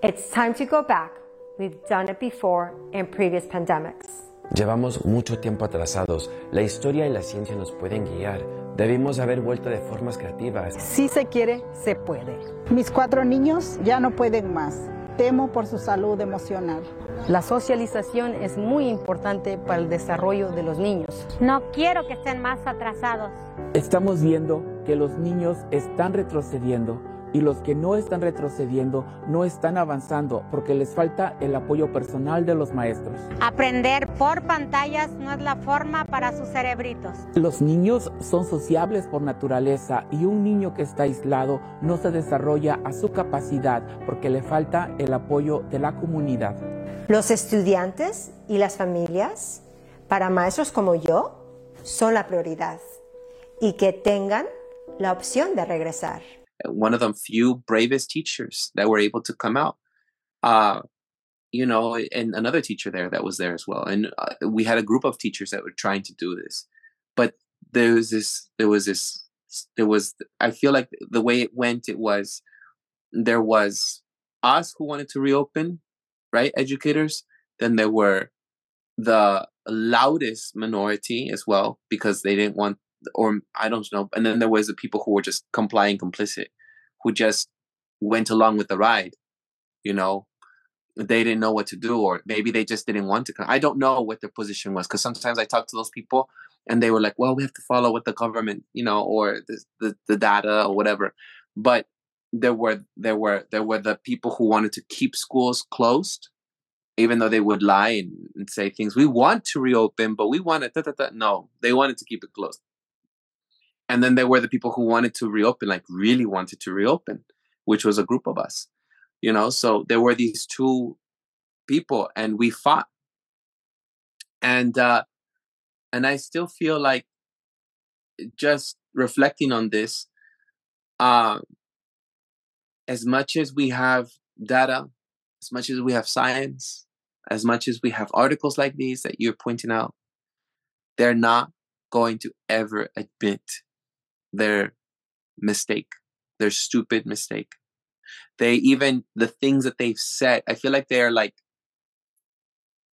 Speaker 12: It's time to go back. We've done it before in previous pandemics.
Speaker 11: Llevamos mucho tiempo atrasados. La historia y la ciencia nos pueden guiar. Debimos haber vuelto de formas creativas.
Speaker 10: Si se quiere, se puede. Mis cuatro niños ya no pueden más. Temo por su salud emocional.
Speaker 14: La socialización es muy importante para el desarrollo de los niños.
Speaker 9: No quiero que estén más atrasados.
Speaker 13: Estamos viendo que los niños están retrocediendo y los que no están retrocediendo no están avanzando porque les falta el apoyo personal de los maestros.
Speaker 9: Aprender por pantallas no es la forma para sus cerebritos.
Speaker 13: Los niños son sociables por naturaleza y un niño que está aislado no se desarrolla a su capacidad porque le falta el apoyo de la comunidad.
Speaker 12: Los estudiantes y las familias, para maestros como yo, son la prioridad y que tengan la opción de regresar.
Speaker 4: One of the few bravest teachers that were able to come out. Uh, you know, and another teacher there that was there as well. And uh, we had a group of teachers that were trying to do this, but there was this, there was this, there was. I feel like the way it went, it was there was us who wanted to reopen, right? Educators. Then there were the loudest minority as well because they didn't want or I don't know. And then there was the people who were just complying, complicit, who just went along with the ride. You know, they didn't know what to do, or maybe they just didn't want to. I don't know what their position was because sometimes I talk to those people and they were like, "Well, we have to follow what the government, you know, or the the, the data or whatever." But there were there were there were the people who wanted to keep schools closed even though they would lie and, and say things we want to reopen but we want da. no they wanted to keep it closed and then there were the people who wanted to reopen like really wanted to reopen which was a group of us you know? So there were these two people and we fought. And uh and i still feel like just reflecting on this uh as much as we have data as much as we have science as much as we have articles like these that you're pointing out, they're not going to ever admit their mistake, their stupid mistake. They even, the things that they've said, I feel like they're like,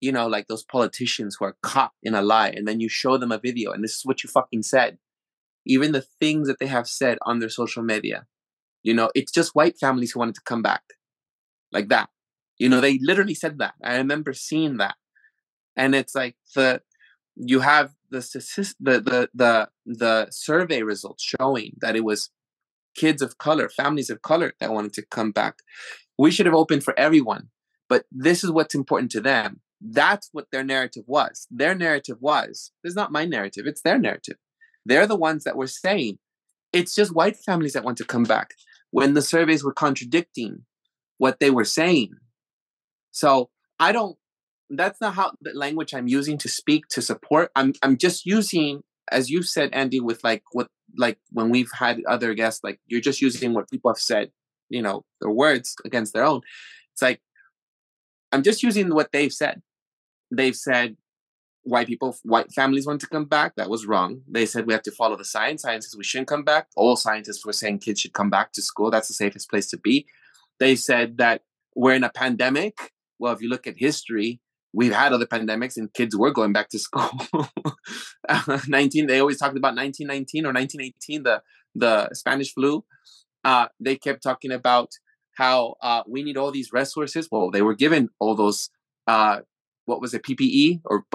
Speaker 4: you know, like those politicians who are caught in a lie and then you show them a video and this is what you fucking said. Even the things that they have said on their social media, you know, it's just white families who wanted to come back like that. You know, they literally said that. I remember seeing that. And it's like the, you have the the the the the survey results showing that it was kids of color, families of color that wanted to come back. We should have opened for everyone, but this is what's important to them. That's what their narrative was. Their narrative was, this is not my narrative, it's their narrative. They're the ones that were saying it's just white families that want to come back when the surveys were contradicting what they were saying. So I don't that's not how the language I'm using to speak to support. I'm I'm just using, as you said, Andy, with like what like when we've had other guests, like you're just using what people have said, you know, their words against their own. It's like I'm just using what they've said. They've said white people, white families want to come back. That was wrong. They said we have to follow the science. Says we shouldn't come back. All scientists were saying kids should come back to school. That's the safest place to be. They said that we're in a pandemic. Well, if you look at history, we've had other pandemics and kids were going back to school. 19, they always talked about 1919 or 1918, the, the Spanish flu. Uh, they kept talking about how uh, we need all these resources. Well, they were given all those, uh, what was it, PPE or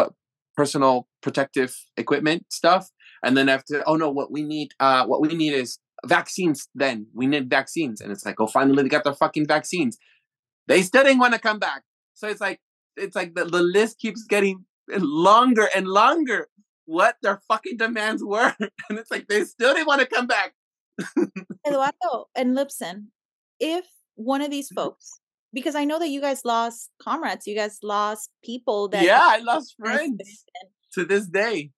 Speaker 4: personal protective equipment stuff. And then after, oh no, what we need, uh, what we need is vaccines. Then we need vaccines, and it's like, oh, finally they got their fucking vaccines. They still didn't want to come back. So it's like, it's like the, the list keeps getting longer and longer. What their fucking demands were, and it's like they still didn't want to come back.
Speaker 6: Eduardo and Lipson, if one of these folks, because I know that you guys lost comrades, you guys lost people that
Speaker 4: yeah, I lost friends to this day.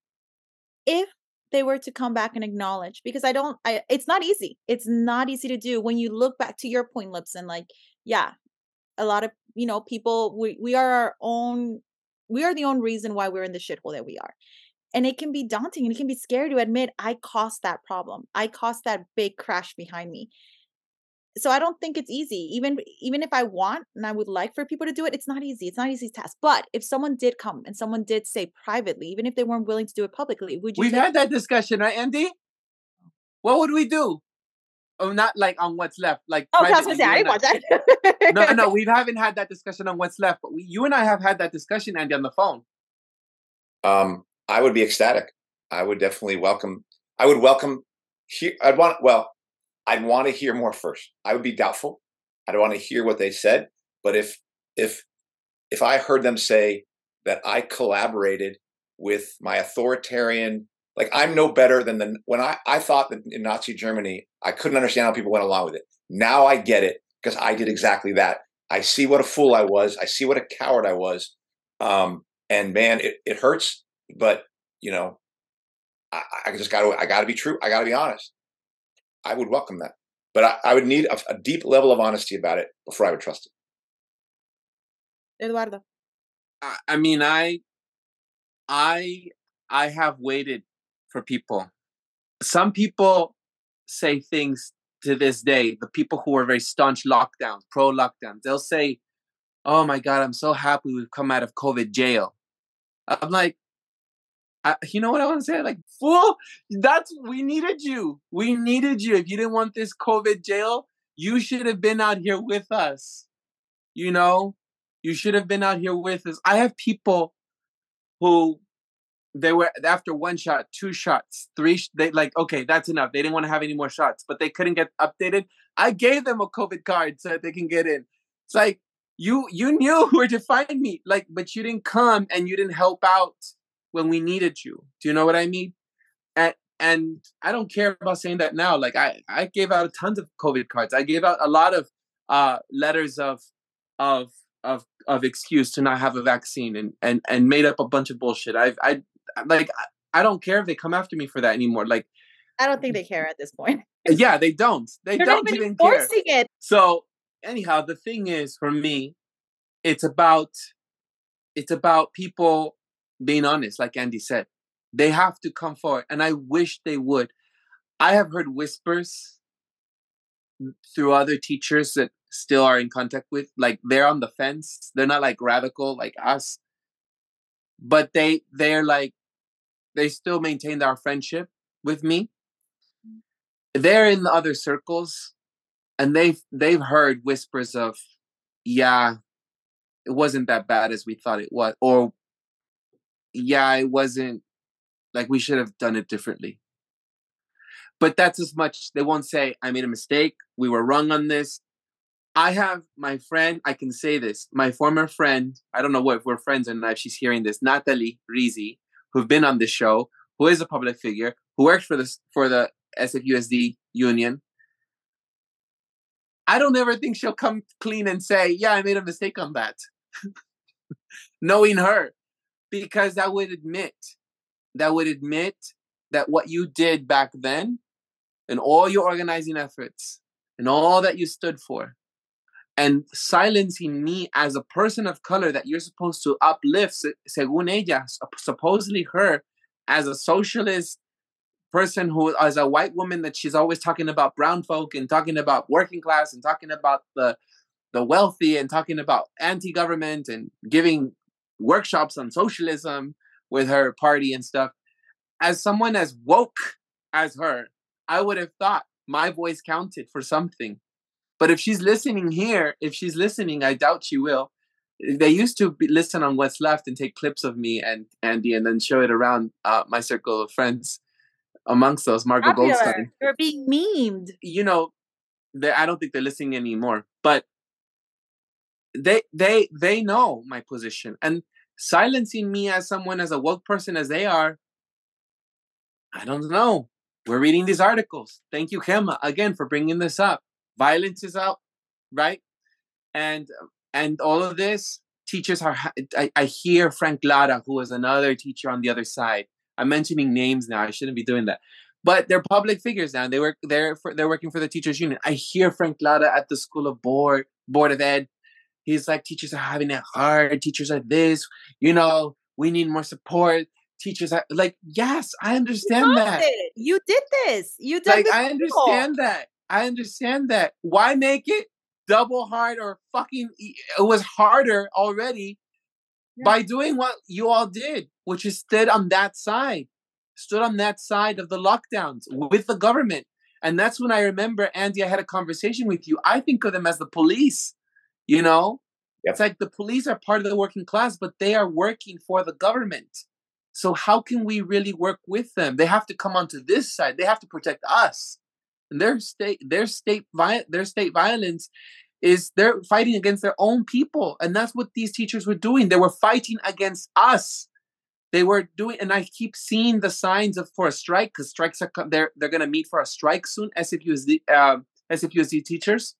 Speaker 6: If they were to come back and acknowledge, because I don't, I it's not easy. It's not easy to do when you look back to your point, Lipson. Like, yeah, a lot of you know people we we are our own we are the own reason why we're in the shithole that we are. And it can be daunting and it can be scary to admit i caused that problem. I caused that big crash behind me. So i don't think it's easy. Even even if i want and i would like for people to do it it's not easy. It's not easy task. But if someone did come and someone did say privately even if they weren't willing to do it publicly would you
Speaker 4: we've had that discussion right andy? What would we do Oh, not like on what's left. Like
Speaker 6: oh, I was gonna say I didn't watch that.
Speaker 4: no, no, we haven't had that discussion on what's left. But we, you and I have had that discussion, Andy, on the phone.
Speaker 5: Um, I would be ecstatic. I would definitely welcome. I would welcome. Hear, I'd want. Well, I'd want to hear more first. I would be doubtful. I'd want to hear what they said. But if if if I heard them say that I collaborated with my authoritarian like I'm no better than the when I I thought that in Nazi Germany I couldn't understand how people went along with it. Now I get it because I did exactly that. I see what a fool I was. I see what a coward I was. Um, and man, it, it hurts, but you know, I, I just got to I got to be true. I got to be honest. I would welcome that, but I, I would need a, a deep level of honesty about it before I would trust
Speaker 6: it. Eduardo.
Speaker 4: I mean, I, I, I have waited for people. Some people say things to this day, the people who are very staunch lockdowns, pro lockdowns, they'll say, Oh my God, I'm so happy we've come out of COVID jail. I'm like, I, you know what I want to say? Like, fool, that's we needed you. We needed you. If you didn't want this COVID jail, you should have been out here with us. You know, you should have been out here with us. I have people who they were after one shot, two shots, three. They like okay, that's enough. They didn't want to have any more shots, but they couldn't get updated. I gave them a COVID card so that they can get in. It's like you you knew where to find me, like, but you didn't come and you didn't help out when we needed you. Do you know what I mean? And and I don't care about saying that now. Like I I gave out tons of COVID cards. I gave out a lot of uh letters of of of of excuse to not have a vaccine and and and made up a bunch of bullshit. I've I like I don't care if they come after me for that anymore. Like
Speaker 6: I don't think they care at this point.
Speaker 4: Uh, yeah, they don't. They
Speaker 6: They're
Speaker 4: don't
Speaker 6: even
Speaker 4: even care.
Speaker 6: forcing it.
Speaker 4: So anyhow, the thing is for me, it's about it's about people being honest, like Andy said. They have to come forward, and I wish they would. I have heard whispers through other teachers that still are in contact with, like they're on the fence. They're not like radical like us, but they they're like they still maintained our friendship with me. Mm. They're in the other circles, and they've they've heard whispers of, yeah, it wasn't that bad as we thought it was, or yeah, it wasn't like we should have done it differently. But that's as much. They won't say I made a mistake. We were wrong on this. I have my friend. I can say this. My former friend. I don't know what if we're friends or not. If she's hearing this, Natalie Rizzi, who've been on this show, who is a public figure, who works for this for the SFUSD union. I don't ever think she'll come clean and say, "Yeah, I made a mistake on that," knowing her, because that would admit that would admit that what you did back then and all your organizing efforts and all that you stood for and silencing me as a person of color that you're supposed to uplift según ella supposedly her as a socialist person who as a white woman that she's always talking about brown folk and talking about working class and talking about the the wealthy and talking about anti-government and giving workshops on socialism with her party and stuff as someone as woke as her i would have thought my voice counted for something but if she's listening here if she's listening i doubt she will. They used to be, listen on what's left and take clips of me and andy and then show it around uh, my circle of friends amongst those margot
Speaker 6: Popular.
Speaker 4: goldstein.
Speaker 6: You're being memed.
Speaker 4: you know they, i don't think they're listening anymore but they they they know my position. And silencing me as someone as a woke person as they are i don't know. We're reading these articles. Thank you Gema, again for bringing this up violence is out right? And and all of this teachers are I, I hear frank lara who is another teacher on the other side. I'm mentioning names now i shouldn't be doing that. But they're public figures now they work they're for, they're working for the teachers union. I hear frank lara at the school of board board of ed. He's like teachers are having it hard. Teachers are this you know we need more support. Teachers are like yes i understand that.
Speaker 6: It. You did this. You did
Speaker 4: like
Speaker 6: this
Speaker 4: i understand that i understand that. Why make it double hard or fucking it was harder already by doing what you all did which is stood on that side stood on that side of the lockdowns with the government. And that's when i remember andy i had a conversation with you. I think of them as the police you know? It's like the police are part of the working class but they are working for the government. So how can we really work with them? They have to come onto this side. They have to protect us their state their state vi- their state violence is they're fighting against their own people and that's what these teachers were doing they were fighting against us they were doing and i keep seeing the signs of for a strike because strikes are co- they're they're going to meet for a strike soon sfusd uh, sfusd teachers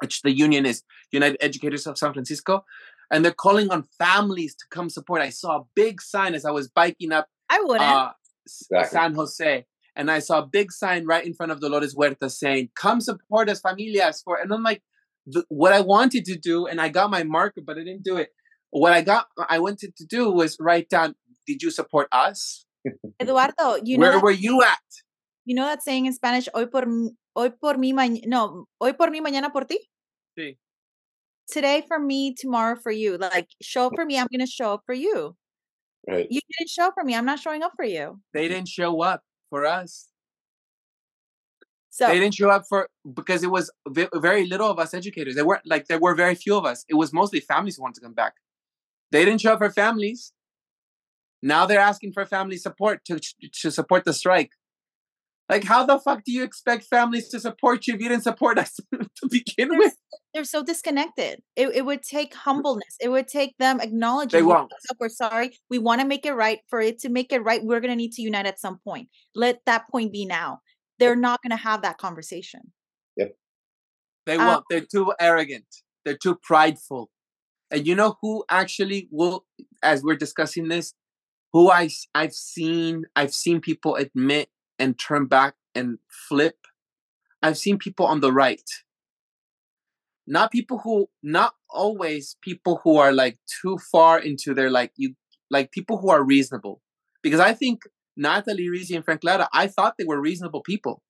Speaker 4: which the union is united educators of san francisco and they're calling on families to come support i saw a big sign as i was biking up
Speaker 6: I wouldn't.
Speaker 4: uh,
Speaker 5: Exactly.
Speaker 4: San Jose, and I saw a big sign right in front of Dolores Huerta saying, "Come support us, familias." For and I'm like, the, what I wanted to do, and I got my marker, but I didn't do it. What I got, uh, I wanted to do was write down, "Did you support us?
Speaker 6: Eduardo, you know
Speaker 4: Where
Speaker 6: that,
Speaker 4: were you at?"
Speaker 6: you know that saying in Spanish, hoy por hoy por mí mañ- no, hoy por mí mañana por ti.
Speaker 4: Sí.
Speaker 6: Today for me, tomorrow for you. Like show up for me, I'm gonna show up for you.
Speaker 5: Right.
Speaker 6: You didn't show up for me, I'm not showing up for you.
Speaker 4: They didn't show up for us.
Speaker 6: So
Speaker 4: they didn't show up for because it was ve- very little of us educators. There weren't like there were very few of us. It was mostly families who wanted to come back. They didn't show up for families. Now they're asking for family support to to support the strike. Like, how the fuck do you expect families to support you if you didn't support us to begin
Speaker 6: they're,
Speaker 4: with?
Speaker 6: they're so disconnected. It, it would take humbleness. It would take them acknowledging, "Hey,
Speaker 4: won't.
Speaker 6: what's we're sorry. We want to make it right. For it to make it right, we're going to need to unite at some point. Let that point be now. They're not going to have that conversation.
Speaker 4: They
Speaker 6: Uh,
Speaker 4: won't. They're too arrogant. They're too prideful. And you know who actually will, as we're discussing this, who I I've seen I've seen people admit and turn back and flip. I've seen people on the right. not people who not always people who are like too far into their like you like people who are reasonable because i think natalie rizzi and frank lara i thought they were reasonable people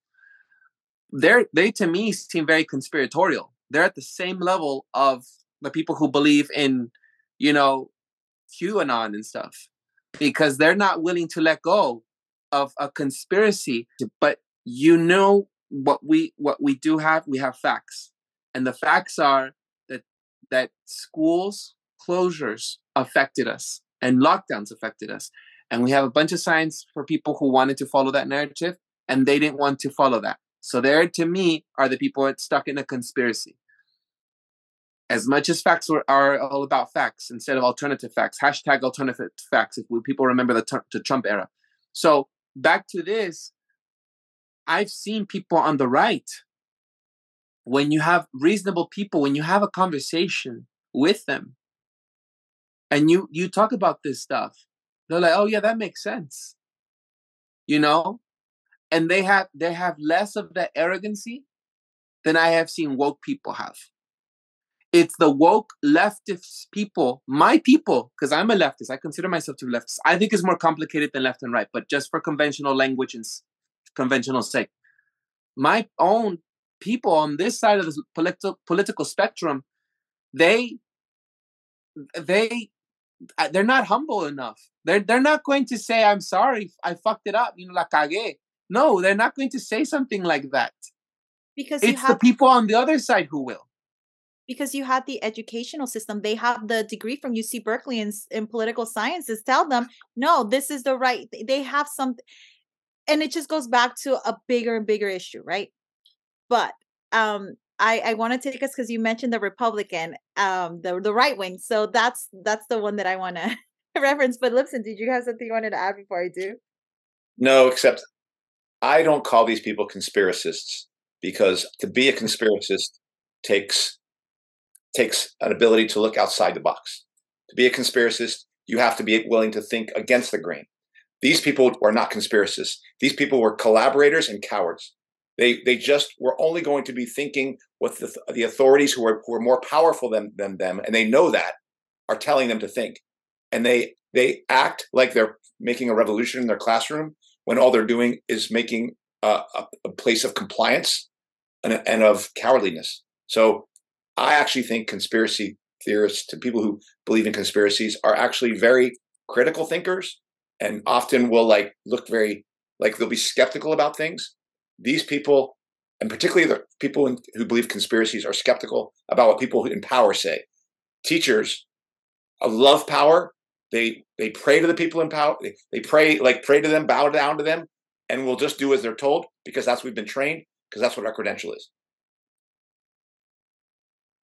Speaker 4: they're they to me seem very conspiratorial they're at the same level of the people who believe in you know qanon and stuff because they're not willing to let go of a conspiracy but you know what we what we do have? We have facts. And the facts are that that schools closures affected us and lockdowns affected us. And we have a bunch of signs for people who wanted to follow that narrative and they didn't want to follow that. So there to me are the people that stuck in a conspiracy. As much as facts are, are all about facts instead of alternative facts hashtag alternative facts if we, people remember the, the trump era. So back to this i've seen people on the right. When you have reasonable people when you have a conversation with them and you you talk about this stuff they're like oh yeah that makes sense. You know? And they have they have less of that arrogancy than i have seen woke people have it's the woke leftist people my people because i'm a leftist i consider myself to be leftist i think it's more complicated than left and right but just for conventional language and conventional sake. My own people on this side of the political political spectrum they they they're not humble enough. They're they're not going to say i'm sorry i fucked it up you know la cagué. No they're not going to say something like that.
Speaker 6: Because
Speaker 4: it's
Speaker 6: have,
Speaker 4: the people on the other side who will
Speaker 6: because you have the educational system they have the degree from uc berkeley in, in political sciences tell them no this is the right they have some and it just goes back to a bigger and bigger issue right but um I, I want to take us because you mentioned the Republican, um, the the right wing. So that's that's the one that I want to reference. But listen, did you have something you wanted to add before I do?
Speaker 5: No, except I don't call these people conspiracists because to be a conspiracist takes takes an ability to look outside the box. To be a conspiracist, you have to be willing to think against the grain. These people were not conspiracists. These people were collaborators and cowards. They they just were only going to be thinking what the, the authorities who are who are more powerful than, than them, and they know that, are telling them to think. And they they act like they're making a revolution in their classroom when all they're doing is making a, a, a place of compliance and, and of cowardliness. So I actually think conspiracy theorists, to people who believe in conspiracies, are actually very critical thinkers and often will like look very like they'll be skeptical about things these people, and particularly the people in, who believe conspiracies, are skeptical about what people in power say. Teachers uh, love power. They they pray to the people in power. They, they pray like pray to them, bow down to them, and will just do as they're told because that's what we've been trained. Because that's what our credential is.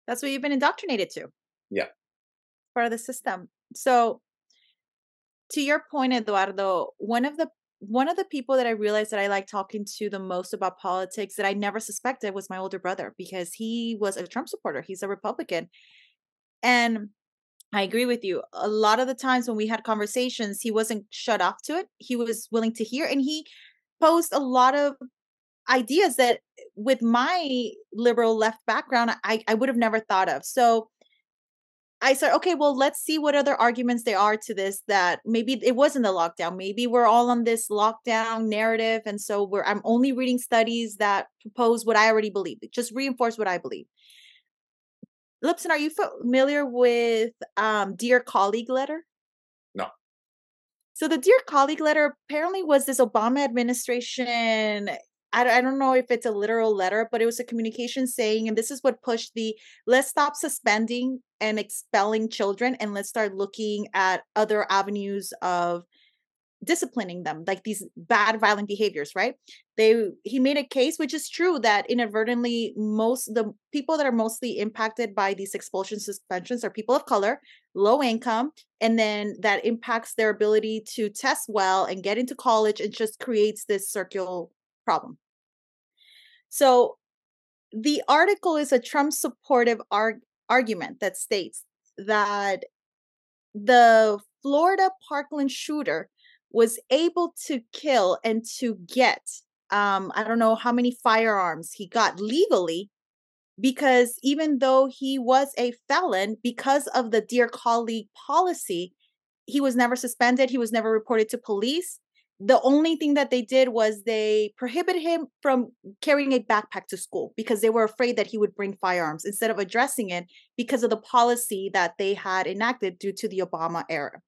Speaker 6: That's what you've been indoctrinated to.
Speaker 5: Yeah.
Speaker 6: Part of the system. So, to your point, Eduardo, one of the one of the people that I realized that I like talking to the most about politics that I never suspected was my older brother because he was a Trump supporter. He's a Republican. And I agree with you. A lot of the times when we had conversations, he wasn't shut off to it. He was willing to hear and he posed a lot of ideas that with my liberal left background, I, I would have never thought of. So I said, okay, well, let's see what other arguments there are to this that maybe it wasn't the lockdown. Maybe we're all on this lockdown narrative. And so we're I'm only reading studies that propose what I already believe, just reinforce what I believe. Lipson, are you familiar with um, Dear Colleague letter?
Speaker 5: No.
Speaker 6: So the Dear Colleague letter apparently was this Obama administration I, I don't know if it's a literal letter, but it was a communication saying, and this is what pushed the let's stop suspending and expelling children and let's start looking at other avenues of disciplining them like these bad violent behaviors right? They he made a case which is true that inadvertently most the people that are mostly impacted by these expulsion suspensions are people of color low income and then that impacts their ability to test well and get into college and just creates this circular problem so the article is a Trump supportive arg- argument that states that the Florida Parkland shooter was able to kill and to get um, I don't know how many firearms he got legally because even though he was a felon, because of the Dear Colleague policy, he was never suspended. He was never reported to police. The only thing that they did was they prohibited him from carrying a backpack to school because they were afraid that he would bring firearms instead of addressing it because of the policy that they had enacted due to the Obama era.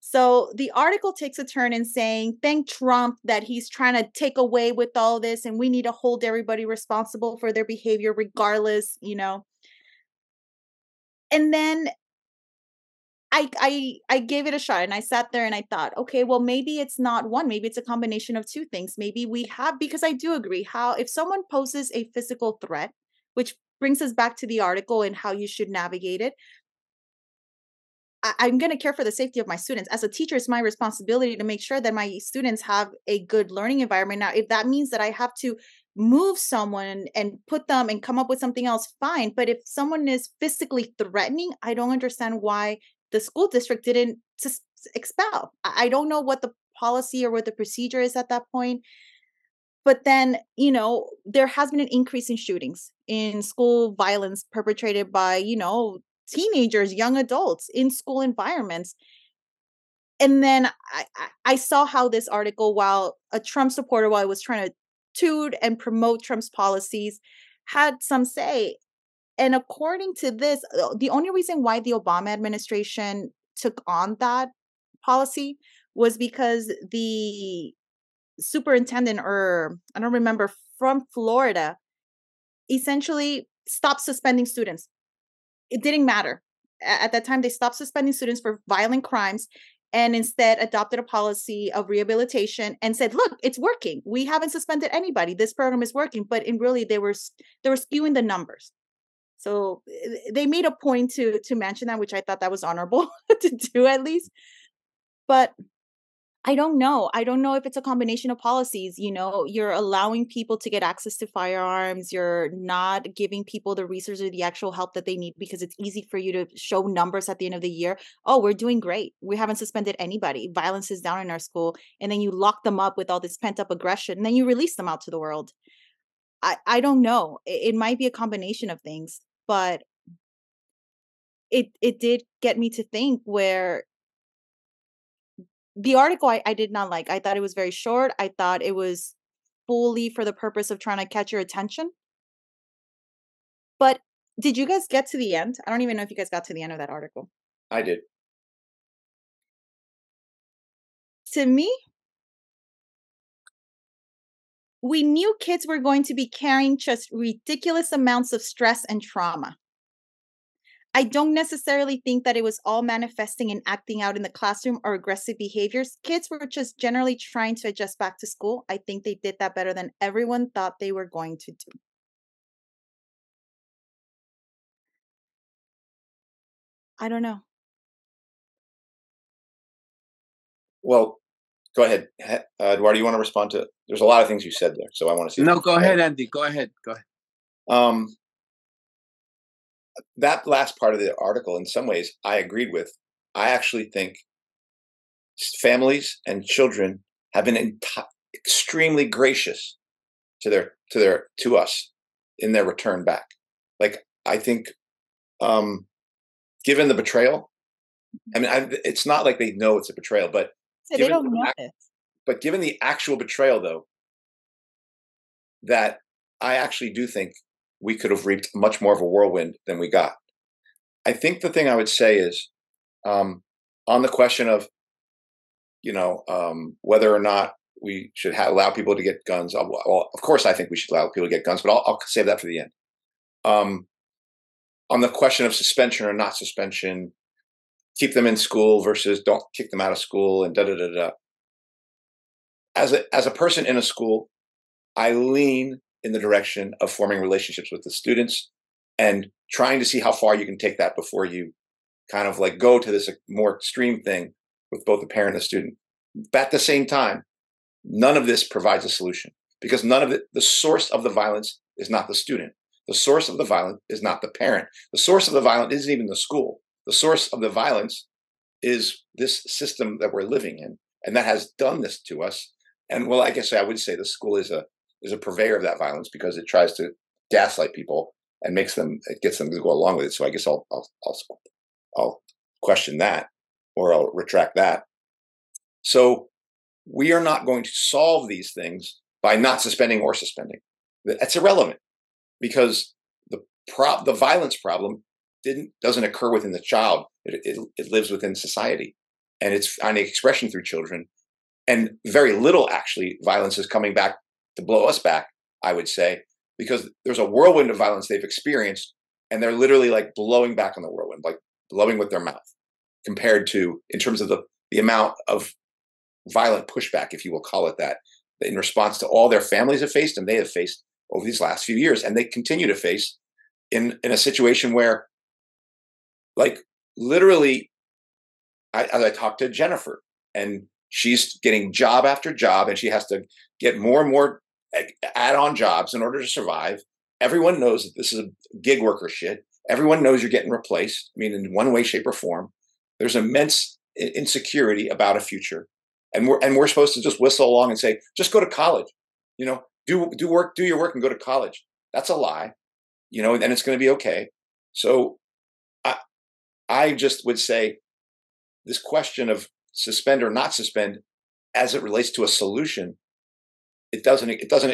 Speaker 6: So the article takes a turn in saying, thank Trump that he's trying to take away with all this, and we need to hold everybody responsible for their behavior, regardless, you know. And then I I I gave it a shot and I sat there and I thought, okay, well maybe it's not one, maybe it's a combination of two things. Maybe we have because I do agree how if someone poses a physical threat, which brings us back to the article and how you should navigate it, I, I'm going to care for the safety of my students. As a teacher, it's my responsibility to make sure that my students have a good learning environment. Now, if that means that I have to move someone and put them and come up with something else, fine. But if someone is physically threatening, I don't understand why the school district didn't expel. I don't know what the policy or what the procedure is at that point. But then, you know, there has been an increase in shootings, in school violence perpetrated by, you know, teenagers, young adults in school environments. And then I, I- I saw how this article, while a Trump supporter, while I was trying to toot and promote Trump's policies, had some say. And according to this, uh, the only reason why the Obama administration took on that policy was because the superintendent, or I don't remember, from Florida, essentially stopped suspending students it didn't matter. At that time, they stopped suspending students for violent crimes and instead adopted a policy of rehabilitation and said, "Look, it's working. We haven't suspended anybody. This program is working." But in really, they were they were skewing the numbers. So eh, they made a point to to mention that, which I thought that was honorable to do at least. But I don't know. I don't know if it's a combination of policies. You know, you're allowing people to get access to firearms. You're not giving people the resources or the actual help that they need because it's easy for you to show numbers at the end of the year. Oh, we're doing great. We haven't suspended anybody. Violence is down in our school. And then you lock them up with all this pent up aggression and then you release them out to the world. I, I don't know. It, it might be a combination of things, but it it did get me to think where the article I, I did not like. I thought it was very short. I thought it was fully for the purpose of trying to catch your attention. But did you guys get to the end? I don't even know if you guys got to the end of that article.
Speaker 5: I did.
Speaker 6: To me, we knew kids were going to be carrying just ridiculous amounts of stress and trauma. I don't necessarily think that it was all manifesting and acting out in the classroom or aggressive behaviors. Kids were just generally trying to adjust back to school. I think they did that better than everyone thought they were going to do. I don't know.
Speaker 5: Well, go ahead, uh, Eduardo. You want to respond to? There's a lot of things you said there, so I want to see.
Speaker 4: No, go ahead, Andy. Go ahead. Go ahead.
Speaker 5: Um, that last part of the article, in some ways, I agreed with. I actually think families and children have been enti- extremely gracious to their to their to us in their return back. Like I think, um, given the betrayal, I mean, I, it's not like they know it's a betrayal, but
Speaker 6: So they don't
Speaker 5: the
Speaker 6: know
Speaker 5: ac-
Speaker 6: this.
Speaker 5: but given the actual betrayal, though, that I actually do think we could have reaped much more of a whirlwind than we got. I think the thing I would say is um, on the question of, you know, um, whether or not we should ha- allow people to get guns. Well, of course, I think we should allow people to get guns, but I'll, I'll save that for the end. Um, on the question of suspension or not suspension, keep them in school versus don't kick them out of school, and da da da da as a as a person in a school, I lean in the direction of forming relationships with the students and trying to see how far you can take that before you kind of like go to this more extreme thing with both the parent and the student. But at the same time, none of this provides a solution because none of it, the source of the violence is not the student. The source of the violence is not the parent. The source of the violence isn't even the school. The source of the violence is this system that we're living in, and that has done this to us. And well, I guess I would say the school is a is a purveyor of that violence because it tries to gaslight people and makes them it gets them to go along with it. So I guess I'll I'll I'll, I'll question that or I'll retract that. So we are not going to solve these things by not suspending or suspending. That's irrelevant because the pro- the violence problem didn't doesn't occur within the child. It, it, it lives within society, and it's finding expression through children. And very little actually violence is coming back to blow us back. I would say because there's a whirlwind of violence they've experienced, and they're literally like blowing back on the whirlwind, like blowing with their mouth, compared to in terms of the the amount of violent pushback, if you will call it that, in response to all their families have faced and they have faced over these last few years, and they continue to face in in a situation where, like, literally, I, as I talked to Jennifer, and she's getting job after job, and she has to get more and more add-on jobs in order to survive. Everyone knows that this is a gig worker shit. Everyone knows you're getting replaced. I mean, in one way, shape, or form. There's immense insecurity about a future and we're and we're supposed to just whistle along and say, just go to college, you know, do do work, do your work, and go to college. That's a lie, you know, and it's going to be okay. So, I just would say, this question of suspend or not suspend, as it relates to a solution, it doesn't it doesn't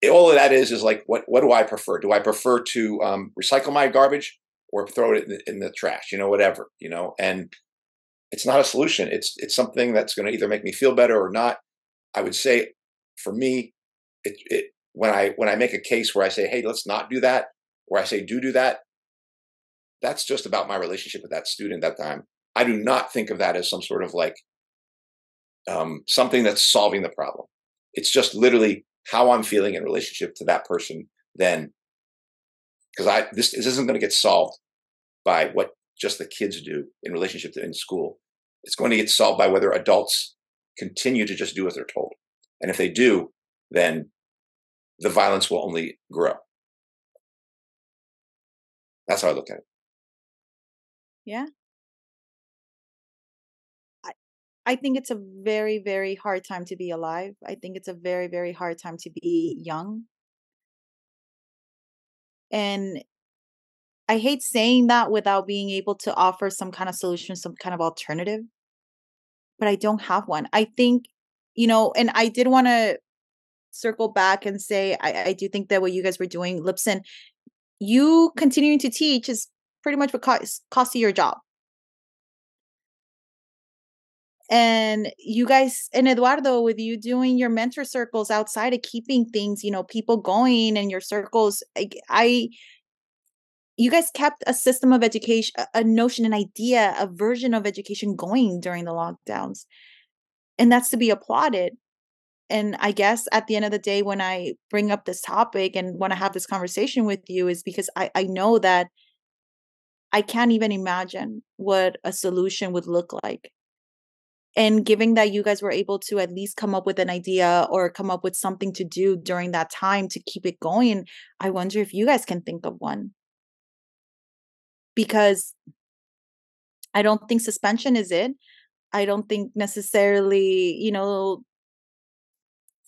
Speaker 5: it, all of that is is like what what do I prefer? Do I prefer to um, recycle my garbage or throw it in the, in the trash? You know, whatever, you know, and it's not a solution. It's it's something that's going to either make me feel better or not. I would say, for me, it, it when I when I make a case where I say, hey, let's not do that, where I say do do that, that's just about my relationship with that student at that time. I do not think of that as some sort of like um, something that's solving the problem. It's just literally how I'm feeling in relationship to that person then. Because I this, this isn't going to get solved by what just the kids do in relationship to in school. It's going to get solved by whether adults continue to just do as they're told. And if they do, then the violence will only grow. That's how I look at it.
Speaker 6: Yeah. I I think it's a very, very hard time to be alive. I think it's a very, very hard time to be young. And I hate saying that without being able to offer some kind of solution, some kind of alternative, but I don't have one. I think, you know, and I did want to circle back and say I, I do think that what you guys were doing, Lipson, you continuing to teach is pretty much what cost, cost you your job. And you guys and Eduardo, with you doing your mentor circles outside of keeping things, you know, people going and your circles, I, I you guys kept a system of education, a notion, an idea, a version of education going during the lockdowns. And that's to be applauded. And I guess at the end of the day, when I bring up this topic and want to have this conversation with you, is because I, I know that I can't even imagine what a solution would look like. And given that you guys were able to at least come up with an idea or come up with something to do during that time to keep it going, I wonder if you guys can think of one because I don't think suspension is it. I don't think necessarily, you know,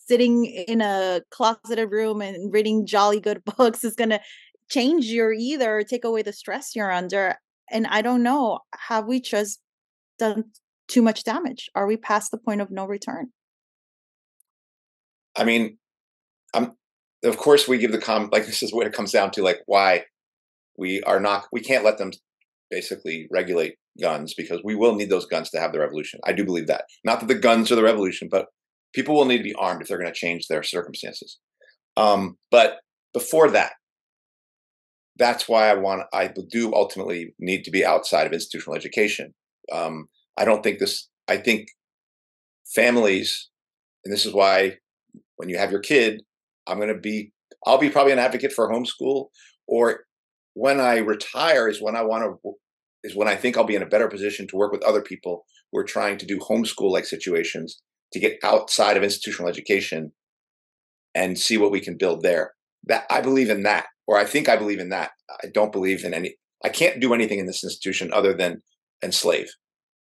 Speaker 6: sitting in a closeted room and reading jolly good books is going to change your either take away the stress you're under. And I don't know, have we just done too much damage? Are we past the point of no return?
Speaker 5: I mean, I'm of course we give the com like this is what it comes down to like why we are not we can't let them basically regulate guns because we will need those guns to have the revolution. I do believe that. Not that the guns are the revolution, but people will need to be armed if they're going to change their circumstances. Um, but before that, that's why I want I do ultimately need to be outside of institutional education. Um, I don't think this. I think families, and this is why when you have your kid, I'm going to be. I'll be probably an advocate for homeschool, or when I retire is when I want to is when I think I'll be in a better position to work with other people who are trying to do homeschool like situations to get outside of institutional education and see what we can build there. That I believe in that, or I think I believe in that. I don't believe in any. I can't do anything in this institution other than enslave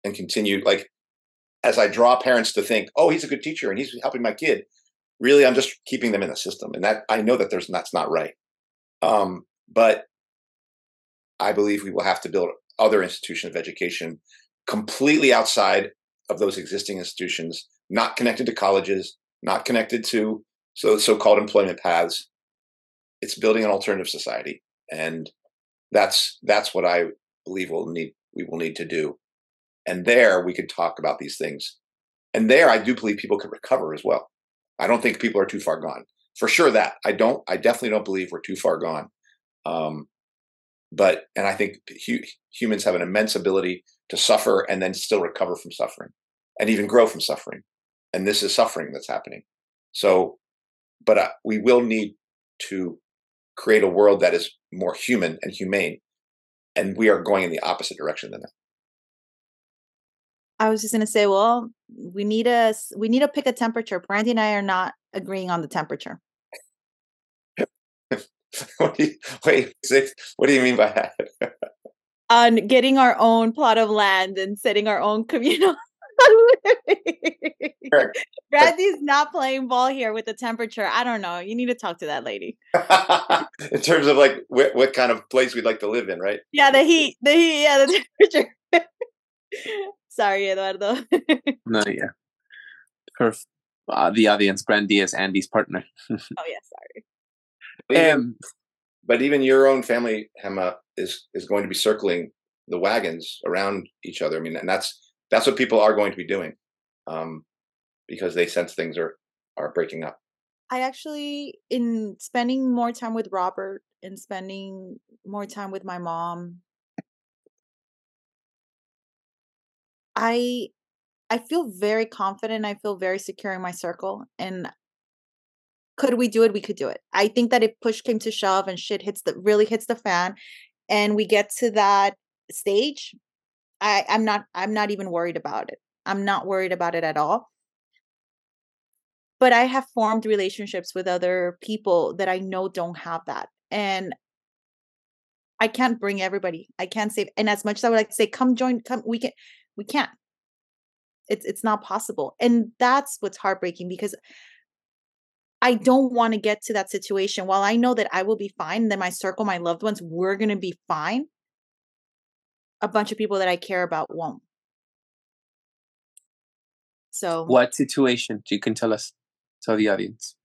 Speaker 5: and continue. Like as I draw parents to think, oh, he's a good teacher and he's helping my kid. Really, I'm just keeping them in the system, and that I know that there's that's not right. Um, but I believe we will have to build other institutions of education completely outside of those existing institutions, not connected to colleges, not connected to so so-called employment paths. It's building an alternative society, and that's that's what I believe we'll need we will need to do. And there we could talk about these things. And there I do believe people can recover as well. I don't think people are too far gone. For sure that. I don't I definitely don't believe we're too far gone. Um but and I think hu- humans have an immense ability to suffer and then still recover from suffering and even grow from suffering. And this is suffering that's happening. So but uh, we will need to create a world that is more human and humane and we are going in the opposite direction than that.
Speaker 6: I was just gonna say, well, we need a we need to pick a temperature. Brandy and I are not agreeing on the temperature.
Speaker 5: what do you, wait, what do you mean by that?
Speaker 6: On getting our own plot of land and setting our own communal.
Speaker 5: Correct.
Speaker 6: Brandy's not playing ball here with the temperature. I don't know. You need to talk to that lady.
Speaker 5: in terms of like what, what kind of place we'd like to live in, right?
Speaker 6: Yeah, the heat, the heat, yeah, the temperature. Sorry, Eduardo.
Speaker 4: No, yeah. Her, uh, the audience, Brandy is Andy's partner.
Speaker 6: oh yeah, sorry.
Speaker 5: But even,
Speaker 4: Um,
Speaker 5: but even your own family, Gema, is is going to be circling the wagons around each other. I mean, and that's that's what people are going to be doing, um, because they sense things are are breaking up.
Speaker 6: I actually, in spending more time with Robert and spending more time with my mom, I I feel very confident. I feel very secure in my circle. And could we do it? We could do it. I think that if push came to shove and shit hits the really hits the fan and we get to that stage, I, I'm not I'm not even worried about it. I'm not worried about it at all. But I have formed relationships with other people that I know don't have that. And I can't bring everybody. I can't say and as much as I would like to say, come join, come, we can we can't. It's it's not possible. And that's what's heartbreaking because I don't want to get to that situation. While I know that I will be fine, then my circle, my loved ones, we're gonna be fine. A bunch of people that I care about won't. So
Speaker 4: what situation? You can tell us, tell the audience.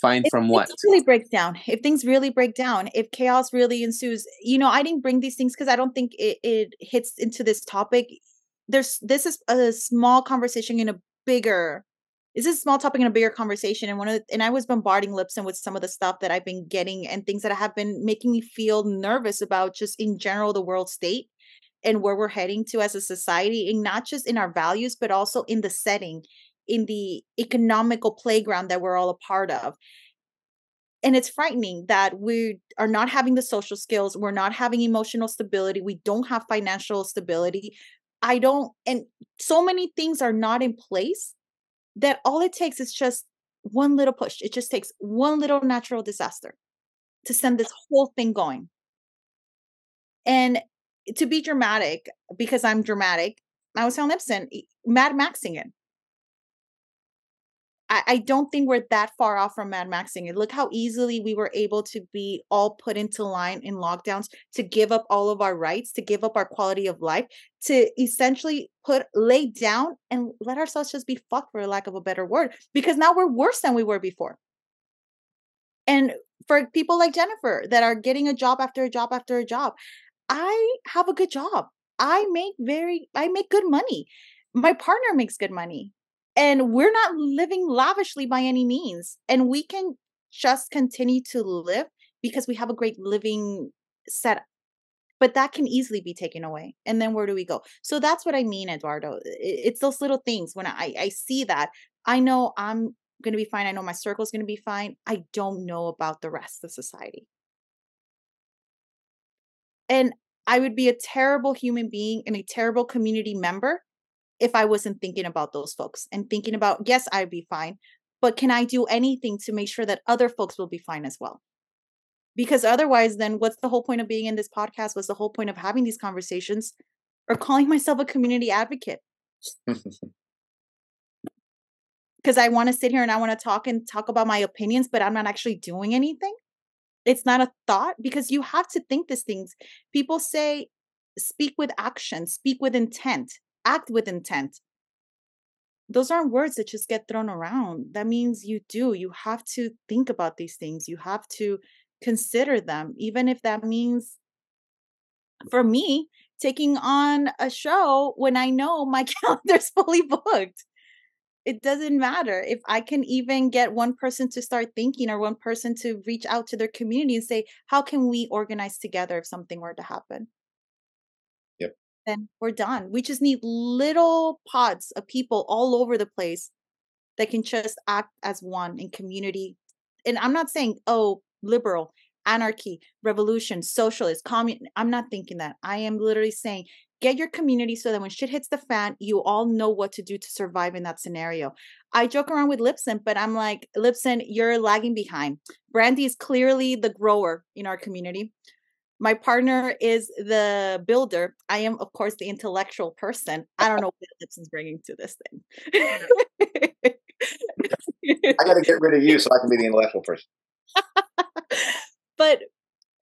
Speaker 4: Fine
Speaker 6: if
Speaker 4: from what?
Speaker 6: things really break down, if things really break down, if chaos really ensues, you know, I didn't bring these things because I don't think it, it hits into this topic. There's this is a small conversation in a bigger this is a small topic in a bigger conversation. And one of the, and I was bombarding Lipson with some of the stuff that I've been getting and things that have been making me feel nervous about just in general the world state and where we're heading to as a society, and not just in our values, but also in the setting, in the economical playground that we're all a part of and it's frightening that we are not having the social skills we're not having emotional stability we don't have financial stability i don't and so many things are not in place that all it takes is just one little push. It just takes one little natural disaster to send this whole thing going. And to be dramatic because i'm dramatic i was telling Lipson, mad maxing it I, I don't think we're that far off from Mad Maxing it. Look how easily we were able to be all put into line in lockdowns, to give up all of our rights, to give up our quality of life, to essentially put lay down and let ourselves just be fucked for lack of a better word. Because now we're worse than we were before. And for people like Jennifer that are getting a job after a job after a job, I have a good job. I make very I make good money. My partner makes good money and we're not living lavishly by any means and we can just continue to live because we have a great living setup but that can easily be taken away and then where do we go? So that's what i mean eduardo it's those little things when i i see that i know i'm going to be fine i know my circle's going to be fine i don't know about the rest of society. And i would be a terrible human being and a terrible community member if I wasn't thinking about those folks and thinking about, yes, I'd be fine, but can I do anything to make sure that other folks will be fine as well? Because otherwise, then what's the whole point of being in this podcast? What's the whole point of having these conversations or calling myself a community advocate? Because I want to sit here and I want to talk and talk about my opinions, but I'm not actually doing anything. it's not a thought because you have to think these things. People say, speak with action, speak with intent, act with intent. Those aren't words that just get thrown around. That means you do. You have to think about these things. You have to consider them, even if that means, for me, taking on a show when I know my calendar's fully booked it doesn't matter if I can even get one person to start thinking or one person to reach out to their community and say, how can we organize together if something were to happen? Then we're done. We just need little pods of people all over the place that can just act as one in community. And I'm not saying, oh, liberal, anarchy, revolution, socialist, communist. I'm not thinking that. I am literally saying get your community so that when shit hits the fan, you all know what to do to survive in that scenario. I joke around with Lipson, but I'm like, Lipson, you're lagging behind. Brandy is clearly the grower in our community. My partner is the builder. I am, of course, the intellectual person. I don't know what Lipson's bringing to this thing.
Speaker 5: I got to get rid of you so I can be the intellectual person.
Speaker 6: but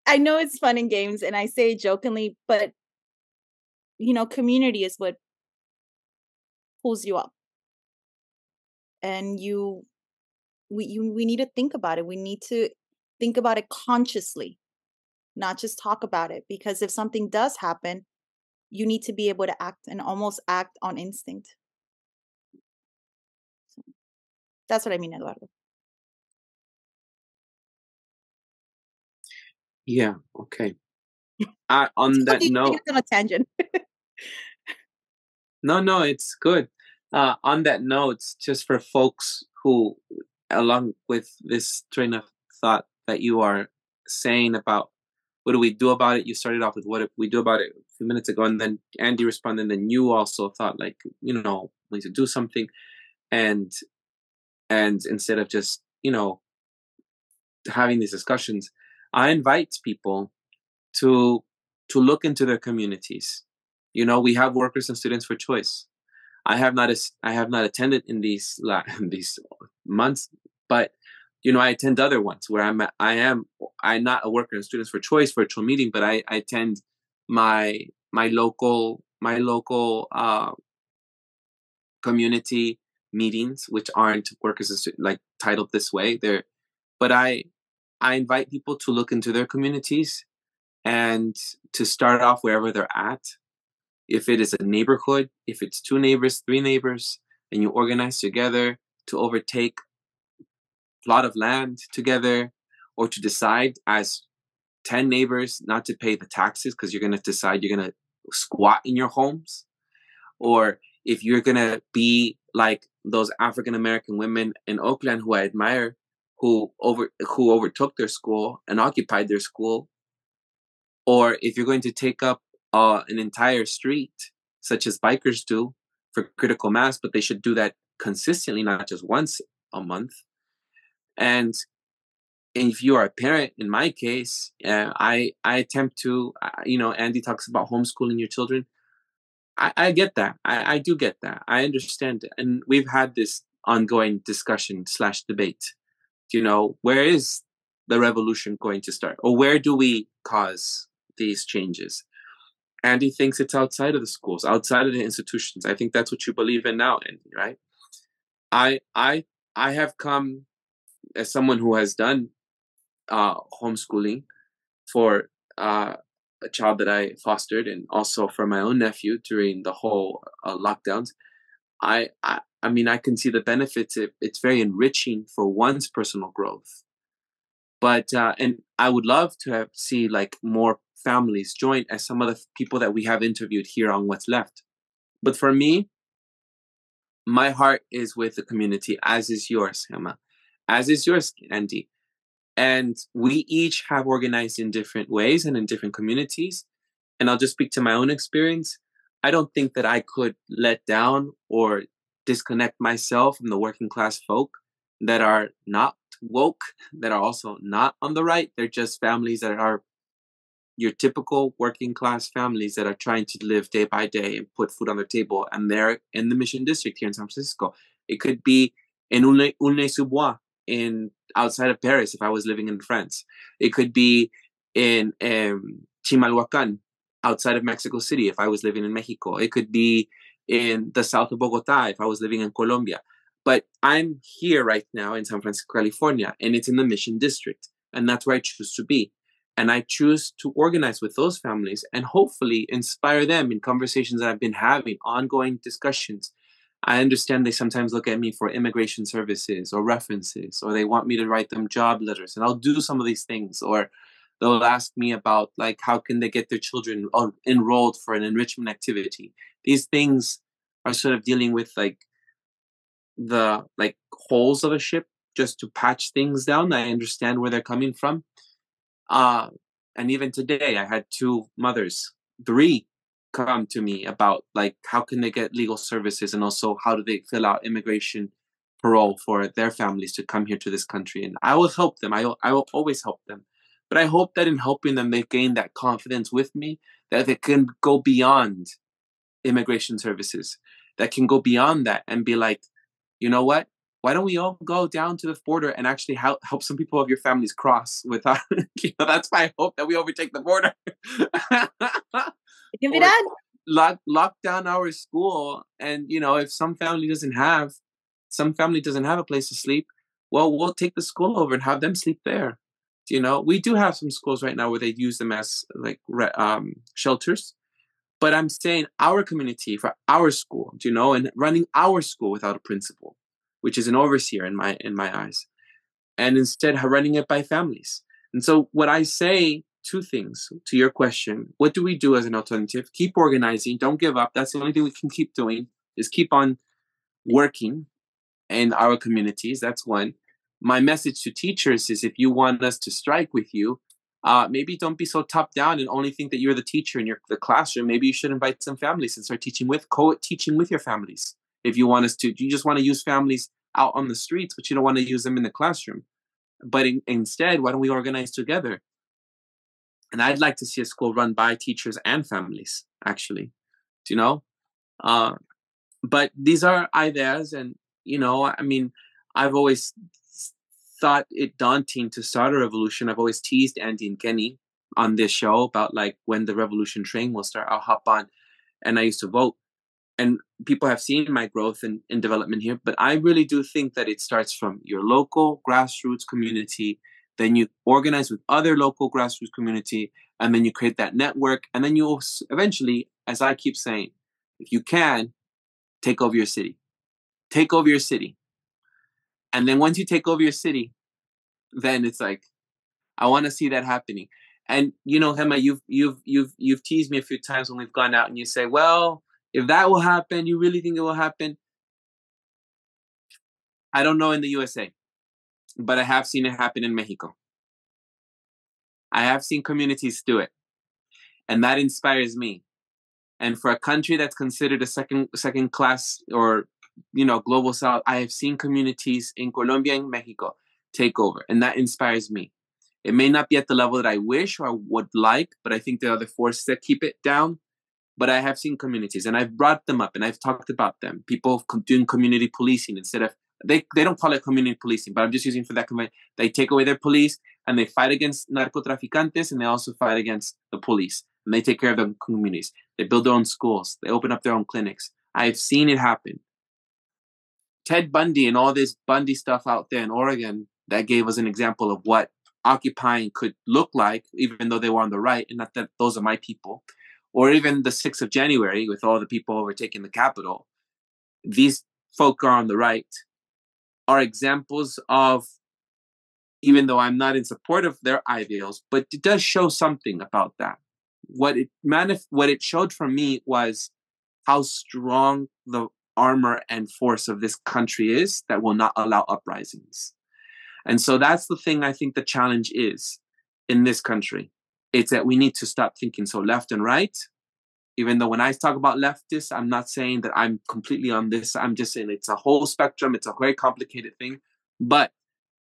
Speaker 6: I know it's fun in games, and I say jokingly, but you know, community is what pulls you up. And you we you, we need to think about it. We need to think about it consciously, not just talk about it. Because if something does happen, you need to be able to act and almost act on instinct. So that's what I mean, Eduardo.
Speaker 4: Yeah. Okay. I, on that note,
Speaker 6: on a tangent.
Speaker 4: No, no, it's good. Uh, on that note, just for folks who, along with this train of thought that you are saying about what do we do about it, you started off with what we do about it a few minutes ago, and then Andy responded, and then you also thought like, you know, we need to do something, and and instead of just you know having these discussions, I invite people to to look into their communities. You know, we have workers and students for choice. I have not I have not attended in these these months, but you know, I attend other ones where I'm I am I'm not a worker and students for choice virtual meeting, but I, I attend my my local my local uh, community meetings, which aren't workers and students like titled this way. They're but I I invite people to look into their communities and to start off wherever they're at if it is a neighborhood, if it's two neighbors, three neighbors, and you organize together to overtake plot of land together or to decide as 10 neighbors not to pay the taxes because you're going to decide you're going to squat in your homes or if you're going to be like those African American women in Oakland who I admire who over who overtook their school and occupied their school or if you're going to take up uh, an entire street, such as bikers do for critical mass, but they should do that consistently, not just once a month. And if you are a parent, in my case, uh, I I attempt to, uh, you know, Andy talks about homeschooling your children. I, I get that. I, I do get that. I understand. And we've had this ongoing discussion slash debate. You know, where is the revolution going to start, or where do we cause these changes? Andy thinks it's outside of the schools, outside of the institutions. I think that's what you believe in now, Andy, right? I I I have come as someone who has done uh, homeschooling for uh, a child that I fostered, and also for my own nephew during the whole uh, lockdowns. I, I I mean I can see the benefits. It, it's very enriching for one's personal growth. But uh, and I would love to have see like more families join as some of the people that we have interviewed here on What's Left. But for me, my heart is with the community, as is yours, Gema, as is yours, Andy. And we each have organized in different ways and in different communities. And I'll just speak to my own experience. I don't think that I could let down or disconnect myself from the working class folk that are not woke, that are also not on the right. They're just families that are your typical working class families that are trying to live day by day and put food on their table, and they're in the Mission District here in San Francisco. It could be in Aulnay-sous-Bois in outside of Paris if I was living in France. It could be in um, Chimalhuacan, outside of Mexico City if I was living in Mexico. It could be in the south of Bogota if I was living in Colombia. But I'm here right now in San Francisco, California, and it's in the Mission District. And that's where I choose to be. And I choose to organize with those families and hopefully inspire them in conversations that I've been having, ongoing discussions. I understand they sometimes look at me for immigration services or references, or they want me to write them job letters, and I'll do some of these things. Or they'll ask me about like how can they get their children enrolled for an enrichment activity. These things are sort of dealing with like the like holes of a ship just to patch things down. I understand where they're coming from. Uh, and even today, I had two mothers, three, come to me about like how can they get legal services and also how do they fill out immigration parole for their families to come here to this country. And I will help them. I will, I will always help them. But I hope that in helping them, they gain that confidence with me that they can go beyond immigration services, that can go beyond that and be like, you know what? Why don't we all go down to the border and actually help help some people of your families cross without? You know, that's I hope that we overtake the border.
Speaker 6: Give it up.
Speaker 4: Lock lock down our school, and you know, if some family doesn't have, some family doesn't have a place to sleep, well, we'll take the school over and have them sleep there. You know, we do have some schools right now where they use them as like um, shelters, but I'm saying our community for our school, you know, and running our school without a principal, which is an overseer in my in my eyes, and instead running it by families. And so, what I say two things to your question. What do we do as an alternative? Keep organizing. Don't give up. That's the only thing we can keep doing is keep on working in our communities. That's one. My message to teachers is if you want us to strike with you uh, maybe don't be so top down and only think that you're the teacher in your the classroom. Maybe you should invite some families and start teaching with co-teaching with your families. If you want us to you just want to use families out on the streets but you don't want to use them in the classroom. But in, instead why don't we organize together and I'd like to see a school run by teachers and families, actually. Do you know? Uh, but these are ideas, and you know, I mean, I've always thought it daunting to start a revolution. I've always teased Andy and Kenny on this show about like when the revolution train will start. I'll hop on, and I used to vote, and people have seen my growth and, and development here. But I really do think that it starts from your local grassroots community then you organize with other local grassroots community and then you create that network and then you'll eventually as i keep saying if you can take over your city. Take over your city. And then once you take over your city then it's like i want to see that happening. And you know Gema, you've you've you've you've teased me a few times when we've gone out and you say well if that will happen you really think it will happen? I don't know in the usa but I have seen it happen in Mexico. I have seen communities do it. And that inspires me. And for a country that's considered a second second class or you know global south, I have seen communities in Colombia and Mexico take over. And that inspires me. It may not be at the level that I wish or would like, but I think there are the forces that keep it down. But I have seen communities and I've brought them up and I've talked about them. People doing community policing instead of they they don't call it community policing, but I'm just using for that. They take away their police and they fight against narcotraficantes and they also fight against the police and they take care of their communities. They build their own schools. They open up their own clinics. I've seen it happen. Ted Bundy and all this Bundy stuff out there in Oregon that gave us an example of what occupying could look like, even though they were on the right, and not that those are my people, or even the 6th of January with all the people overtaking the Capitol. These folk are on the right are examples of even though I'm not in support of their ideals, but it does show something about that. What it manif- what it showed for me was how strong the armor and force of this country is that will not allow uprisings. And so that's the thing I think the challenge is in this country. It's that we need to stop thinking so left and right even though when I talk about leftists, I'm not saying that I'm completely on this. I'm just saying it's a whole spectrum. It's a very complicated thing. But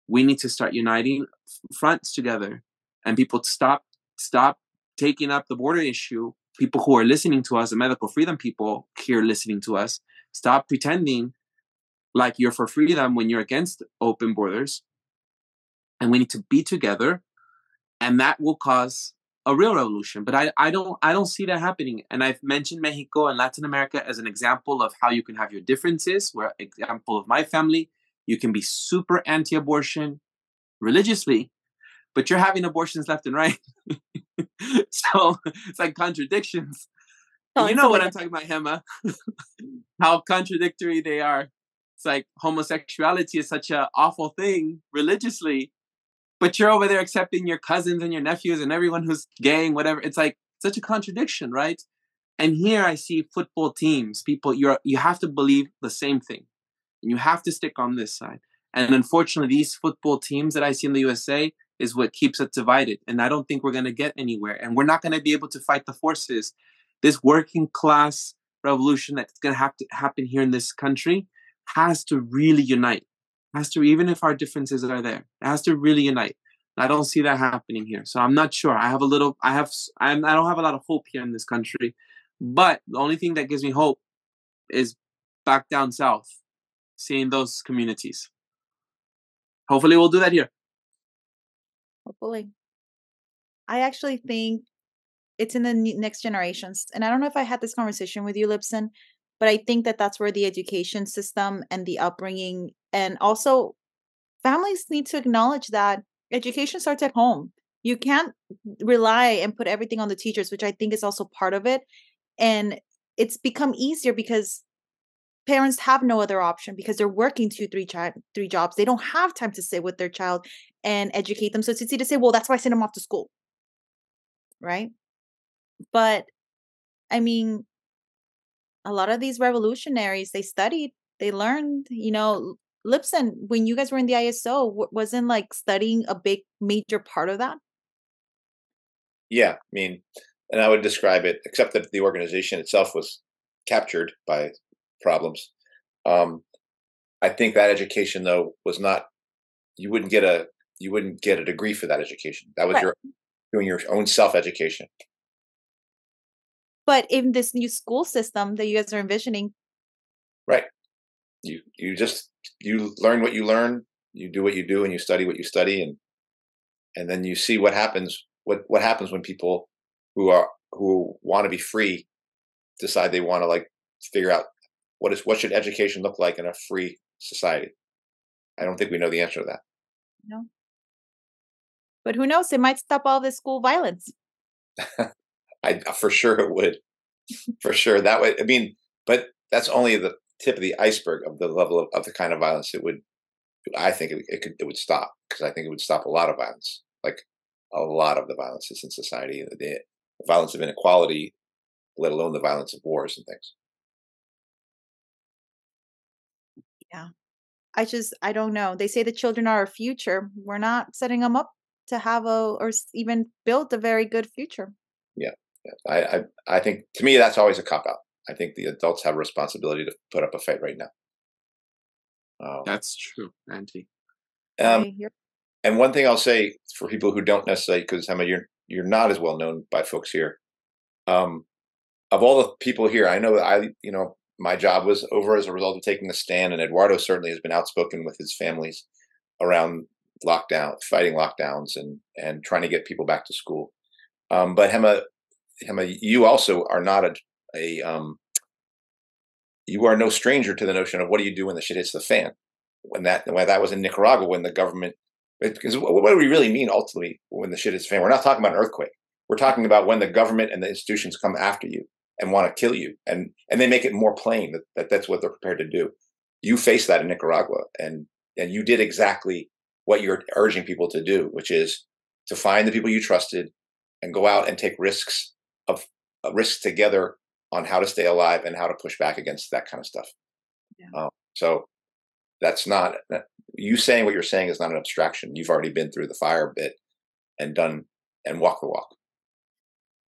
Speaker 4: we need to start uniting fronts together and people stop stop taking up the border issue. People who are listening to us, the medical freedom people here listening to us, stop pretending like you're for freedom when you're against open borders and we need to be together, and that will cause a real revolution. But I, I don't I don't see that happening. And I've mentioned Mexico and Latin America as an example of how you can have your differences. Where example of my family, you can be super anti-abortion religiously, but you're having abortions left and right. so it's like contradictions. And you know what I'm talking about, Gema? How contradictory they are. It's like homosexuality is such an awful thing religiously, but you're over there accepting your cousins and your nephews and everyone who's gay and whatever. It's like such a contradiction, right? And here I see football teams, people you're you have to believe the same thing. And you have to stick on this side. And unfortunately, these football teams that I see in the USA is what keeps us divided. And I don't think we're going to get anywhere. And we're not going to be able to fight the forces. This working class revolution that's going to have to happen here in this country has to really unite. Has to, even if our differences are there, it has to really unite. I don't see that happening here. So I'm not sure. I have a little, I have, I'm, I don't have a lot of hope here in this country. But the only thing that gives me hope is back down south, seeing those communities. Hopefully, we'll do that here.
Speaker 6: Hopefully. I actually think it's in the next generations. And I don't know if I had this conversation with you, Lipson, but I think that that's where the education system and the upbringing and also families need to acknowledge that education starts at home. You can't rely and put everything on the teachers, which I think is also part of it. And it's become easier because parents have no other option because they're working two, three, chi- three jobs. They don't have time to sit with their child and educate them. So it's easy to say, well, that's why I send them off to school. Right. But I mean, a lot of these revolutionaries, they studied, they learned, you know, Lipson, when you guys were in the ISO, w- wasn't like studying a big major part of that?
Speaker 5: Yeah, I mean, and I would describe it, except that the organization itself was captured by problems. Um, I think that education, though, was not. You wouldn't get a you wouldn't get a degree for that education. That was
Speaker 6: Right.
Speaker 5: your doing your own self education.
Speaker 6: But in this new school system that you guys are envisioning,
Speaker 5: Right. You you just you learn what you learn, you do what you do, and you study what you study, and and then you see what happens. What what happens when people who are who want to be free decide they want to like figure out what is what should education look like in a free society. I don't think we know the answer to that.
Speaker 6: no. But who knows? It might stop all this school violence.
Speaker 5: I for sure it would, for sure that would. I mean, but that's only the tip of the iceberg of the level of, of the kind of violence it would. I think it, it could it would stop because I think it would stop a lot of violence, like a lot of the violence that's in society, the, the violence of inequality, let alone the violence of wars and things.
Speaker 6: Yeah. I just, I don't know. They say the children are our future. We're not setting them up to have a, or even build a very good future.
Speaker 5: Yeah, yeah. I, I I think to me that's always a cop out. I think the adults have a responsibility to put up a fight right now. Um,
Speaker 4: That's true, Auntie.
Speaker 5: um,
Speaker 6: I hear-
Speaker 5: And one thing I'll say for people who don't necessarily, because Gema, you're you're not as well known by folks here. Um, of all the people here, I know that I, you know, my job was over as a result of taking the stand, and Eduardo certainly has been outspoken with his families around lockdown, fighting lockdowns, and and trying to get people back to school. Um, but Gema, Gema, you also are not a a um, you are no stranger to the notion of what do you do when the shit hits the fan. When that when that was in Nicaragua, when the government because what do we really mean ultimately when the shit is fan? We're not talking about an earthquake. We're talking about when the government and the institutions come after you and want to kill you, and and they make it more plain that, that that's what they're prepared to do. You face that in Nicaragua, and and you did exactly what you're urging people to do, which is to find the people you trusted and go out and take risks of uh, risks together on how to stay alive and how to push back against that kind of stuff. Um, so that's not you saying what you're saying is not an abstraction. You've already been through the fire bit and done and walk the walk.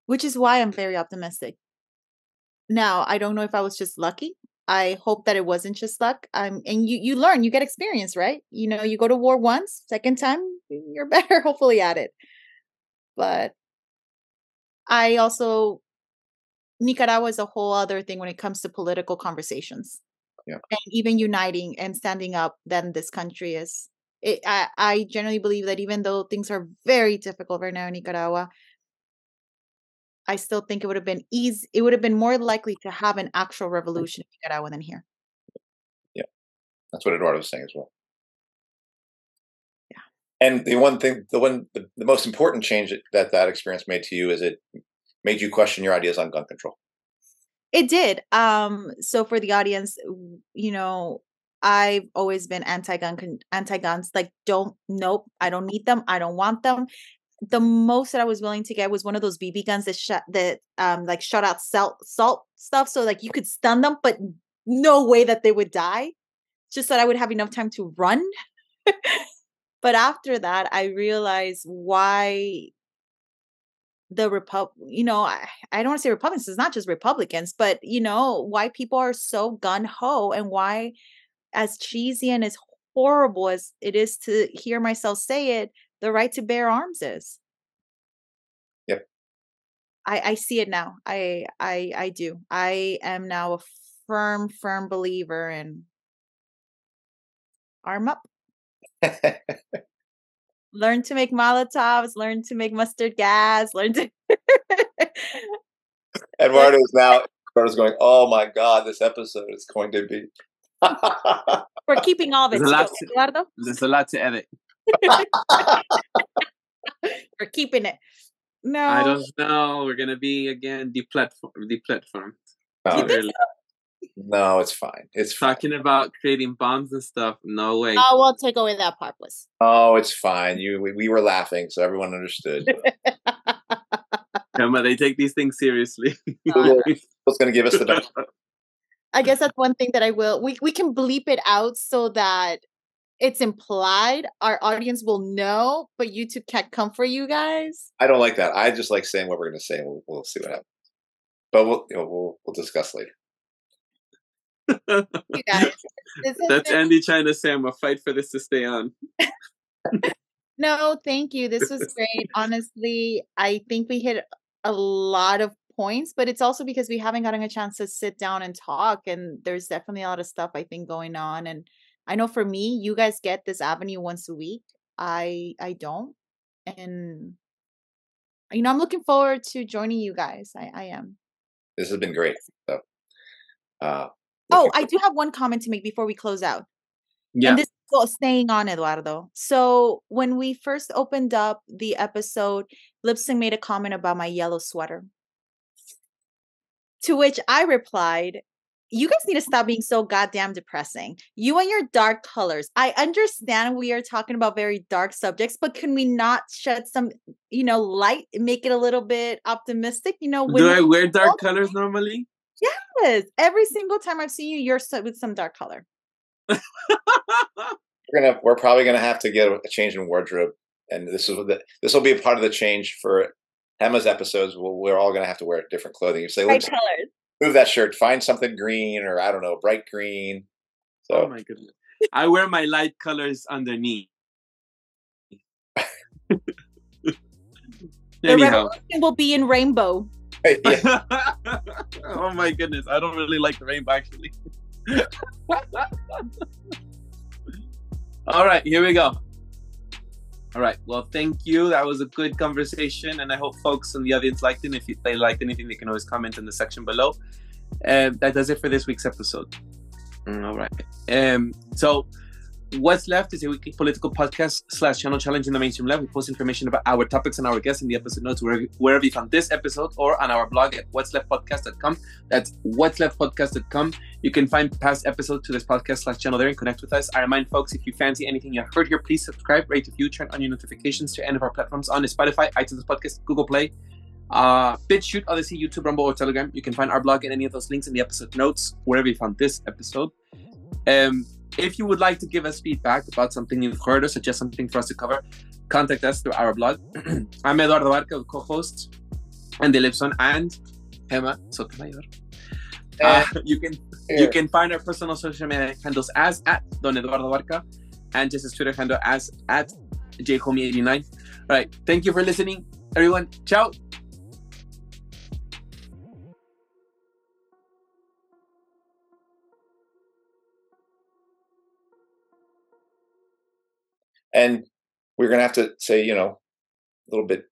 Speaker 6: which is why I'm very optimistic. Now, I don't know if I was just lucky. I hope that it wasn't just luck. Um, and you you learn, you get experience, right? You know, you go to war once, second time, you're better, hopefully, at it. But I also Nicaragua is a whole other thing when it comes to political conversations.
Speaker 5: Yeah.
Speaker 6: And even uniting and standing up than this country is. it, I, I generally believe that even though things are very difficult right now in Nicaragua, I still think it would have been easy. It would have been more likely to have an actual revolution in Nicaragua than here.
Speaker 5: Yeah, that's what Eduardo was saying as well. And the one thing, the one, the, the most important change that, that that experience made to you is it made you question your ideas on gun control.
Speaker 6: It did. Um, so for the audience, you know, I've always been anti-gun, anti-guns. Like, don't, nope, I don't need them. I don't want them. The most that I was willing to get was one of those BB guns that shut that um like shot out salt salt stuff, so like you could stun them, but no way that they would die. Just that I would have enough time to run. but after that, I realized why the repub you know I, I don't want to say republicans it's not just republicans but you know why people are so gun-ho and why as cheesy and as horrible as it is to hear myself say it the right to bear arms is.
Speaker 5: Yep.
Speaker 6: i i see it now. I i i do. I am now a firm firm believer in arm up learn to make molotovs learn to make mustard gas learn to
Speaker 5: Eduardo is now Eduardo's going, Oh my god, this episode is going to be
Speaker 6: we're keeping all this
Speaker 4: There's a lot to- There's a lot to edit.
Speaker 6: we're keeping it no
Speaker 4: I don't know. We're gonna be again deplatform, deplatformed.
Speaker 5: Oh, no,
Speaker 4: Really.
Speaker 5: No, it's fine. It's fine.
Speaker 4: Talking about creating bombs and stuff. No way.
Speaker 6: Oh, we'll take away that part please
Speaker 5: Oh, it's fine. You we, we were laughing, so everyone understood.
Speaker 4: Gema, they take these things seriously.
Speaker 5: Oh, Who's going to give us the best?
Speaker 6: I guess that's one thing that I will. We we can bleep it out so that it's implied. Our audience will know, but YouTube can't come for you guys.
Speaker 5: I don't like that. I just like saying what we're going to say. And we'll, we'll see what happens. But we'll you know, we'll we'll discuss later.
Speaker 6: You guys, this
Speaker 4: That's
Speaker 6: been-
Speaker 4: Andy trying to say I'm a fight for this to stay on.
Speaker 6: no, thank you. This was great. Honestly, I think we hit a lot of points, but it's also because we haven't gotten a chance to sit down and talk. And there's definitely a lot of stuff I think going on. And I know for me, you guys get this avenue once a week. I I don't. And you know, I'm looking forward to joining you guys. I, I am.
Speaker 5: This has been great. So, uh,
Speaker 6: Oh, I do have one comment to make before we close out.
Speaker 4: Yeah.
Speaker 6: And this is staying on Eduardo. So when we first opened up the episode, Lipsing made a comment about my yellow sweater. To which I replied, you guys need to stop being so goddamn depressing. You and your dark colors. I understand we are talking about very dark subjects, but can we not shed some, you know, light make it a little bit optimistic? You know,
Speaker 4: Do I wear dark colors normally?
Speaker 6: Yes. Every single time I've seen you, you're so- with some dark color.
Speaker 5: we're gonna we're probably gonna have to get a change in wardrobe, and this is what the, this will be a part of the change for Gema's episodes. We'll, we're all gonna have to wear different clothing. You say,
Speaker 6: Bright
Speaker 5: let's
Speaker 6: colors.
Speaker 5: move that shirt, find something green or I don't know, bright green. Oh so
Speaker 4: Oh my goodness. I wear my light colors underneath.
Speaker 6: The
Speaker 4: Anyhow.
Speaker 6: revolution will be in rainbow.
Speaker 4: oh my goodness. I don't really like the rainbow actually. All right, here we go. All right. Well, thank you. That was a good conversation, and I hope folks in the audience liked it. If they liked anything, they can always comment in the section below. And that does it for this week's episode. Mm, All right. Um. So, what's left is a weekly political podcast slash channel challenge in the mainstream lab. We post information about our topics and our guests in the episode notes wherever, you found this episode or on our blog at what's left podcast.com. That's what's left podcast.com. You can find past episodes to this podcast slash channel there and connect with us. I remind folks if you fancy anything you heard here, please subscribe, rate, review, turn on your notifications to any of our platforms on Spotify, iTunes Podcast, Google Play, uh, BitChute, Odysee, YouTube, Rumble, or Telegram. You can find our blog and any of those links in the episode notes wherever you found this episode. Um, if you would like to give us feedback about something you've heard or suggest something for us to cover, contact us through our blog. I'm Eduardo Barca, the co-host, and the Lipson and Gema Sotomayor. Uh, you can you can find our personal social media handles as at Don Eduardo Barca and just his Twitter handle as at jhomie89. All right, thank you for listening, everyone. Ciao.
Speaker 5: And we're gonna have to say, you know, a little bit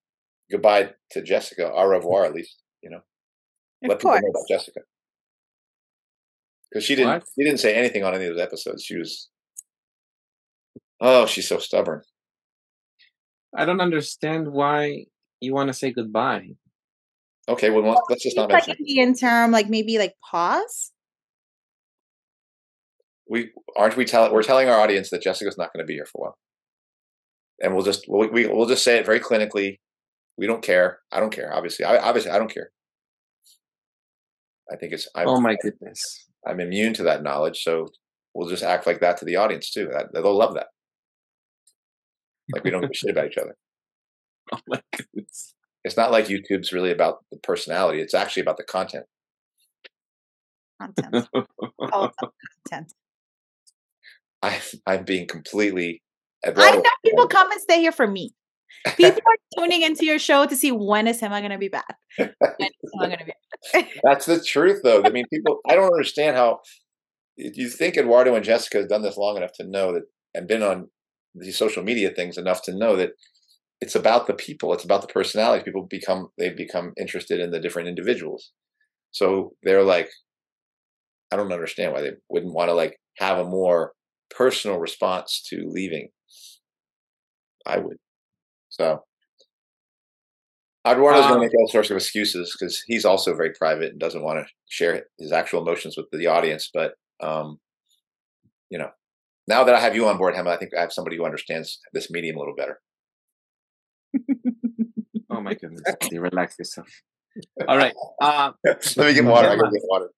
Speaker 5: goodbye to Jessica. Au revoir, at least. You know,
Speaker 6: Of
Speaker 5: let people know
Speaker 6: course.
Speaker 5: about Jessica because she didn't.
Speaker 4: What?
Speaker 5: She didn't say anything on any of those episodes. She was. Oh, she's so stubborn.
Speaker 4: I don't understand why you want to say goodbye.
Speaker 5: Okay, well, let's- let's just not
Speaker 6: It's like
Speaker 5: mention.
Speaker 6: Indian term, like maybe like pause.
Speaker 5: We aren't we telling we're telling our audience that Jessica's not going to be here for a while, and we'll just we'll, we, we'll just say it very clinically. We don't care. I don't care. Obviously, I obviously I don't care. I think it's. I'm,
Speaker 4: Oh my goodness.
Speaker 5: I'm immune to that knowledge, so we'll just act like that to the audience too. That, they'll love that. Like we don't give a shit about each other.
Speaker 4: Oh my goodness.
Speaker 5: It's not like YouTube's really about the personality. It's actually about the content.
Speaker 6: Content. All about content.
Speaker 5: I, I'm being completely.
Speaker 6: I
Speaker 5: Eduardo,
Speaker 6: know people come and stay here for me. People are tuning into your show to see when is Gema gonna be back. When is Gema gonna be back?
Speaker 5: That's the truth, though. I mean, people. I don't understand how you think Eduardo and Jessica has done this long enough to know that, and been on these social media things enough to know that it's about the people. It's about the personalities. People become they become interested in the different individuals. So they're like, I don't understand why they wouldn't want to like have a more personal response to leaving. I would. So Eduardo's going
Speaker 4: Um,
Speaker 5: to make all sorts of excuses because he's also very private and doesn't want to share his actual emotions with the audience. But um, you know, now that I have you on board, Gema, I think I have somebody who understands this medium a little better.
Speaker 4: Oh my goodness. You relax yourself. All right. Uh,
Speaker 5: Let me get water. I gotta get water.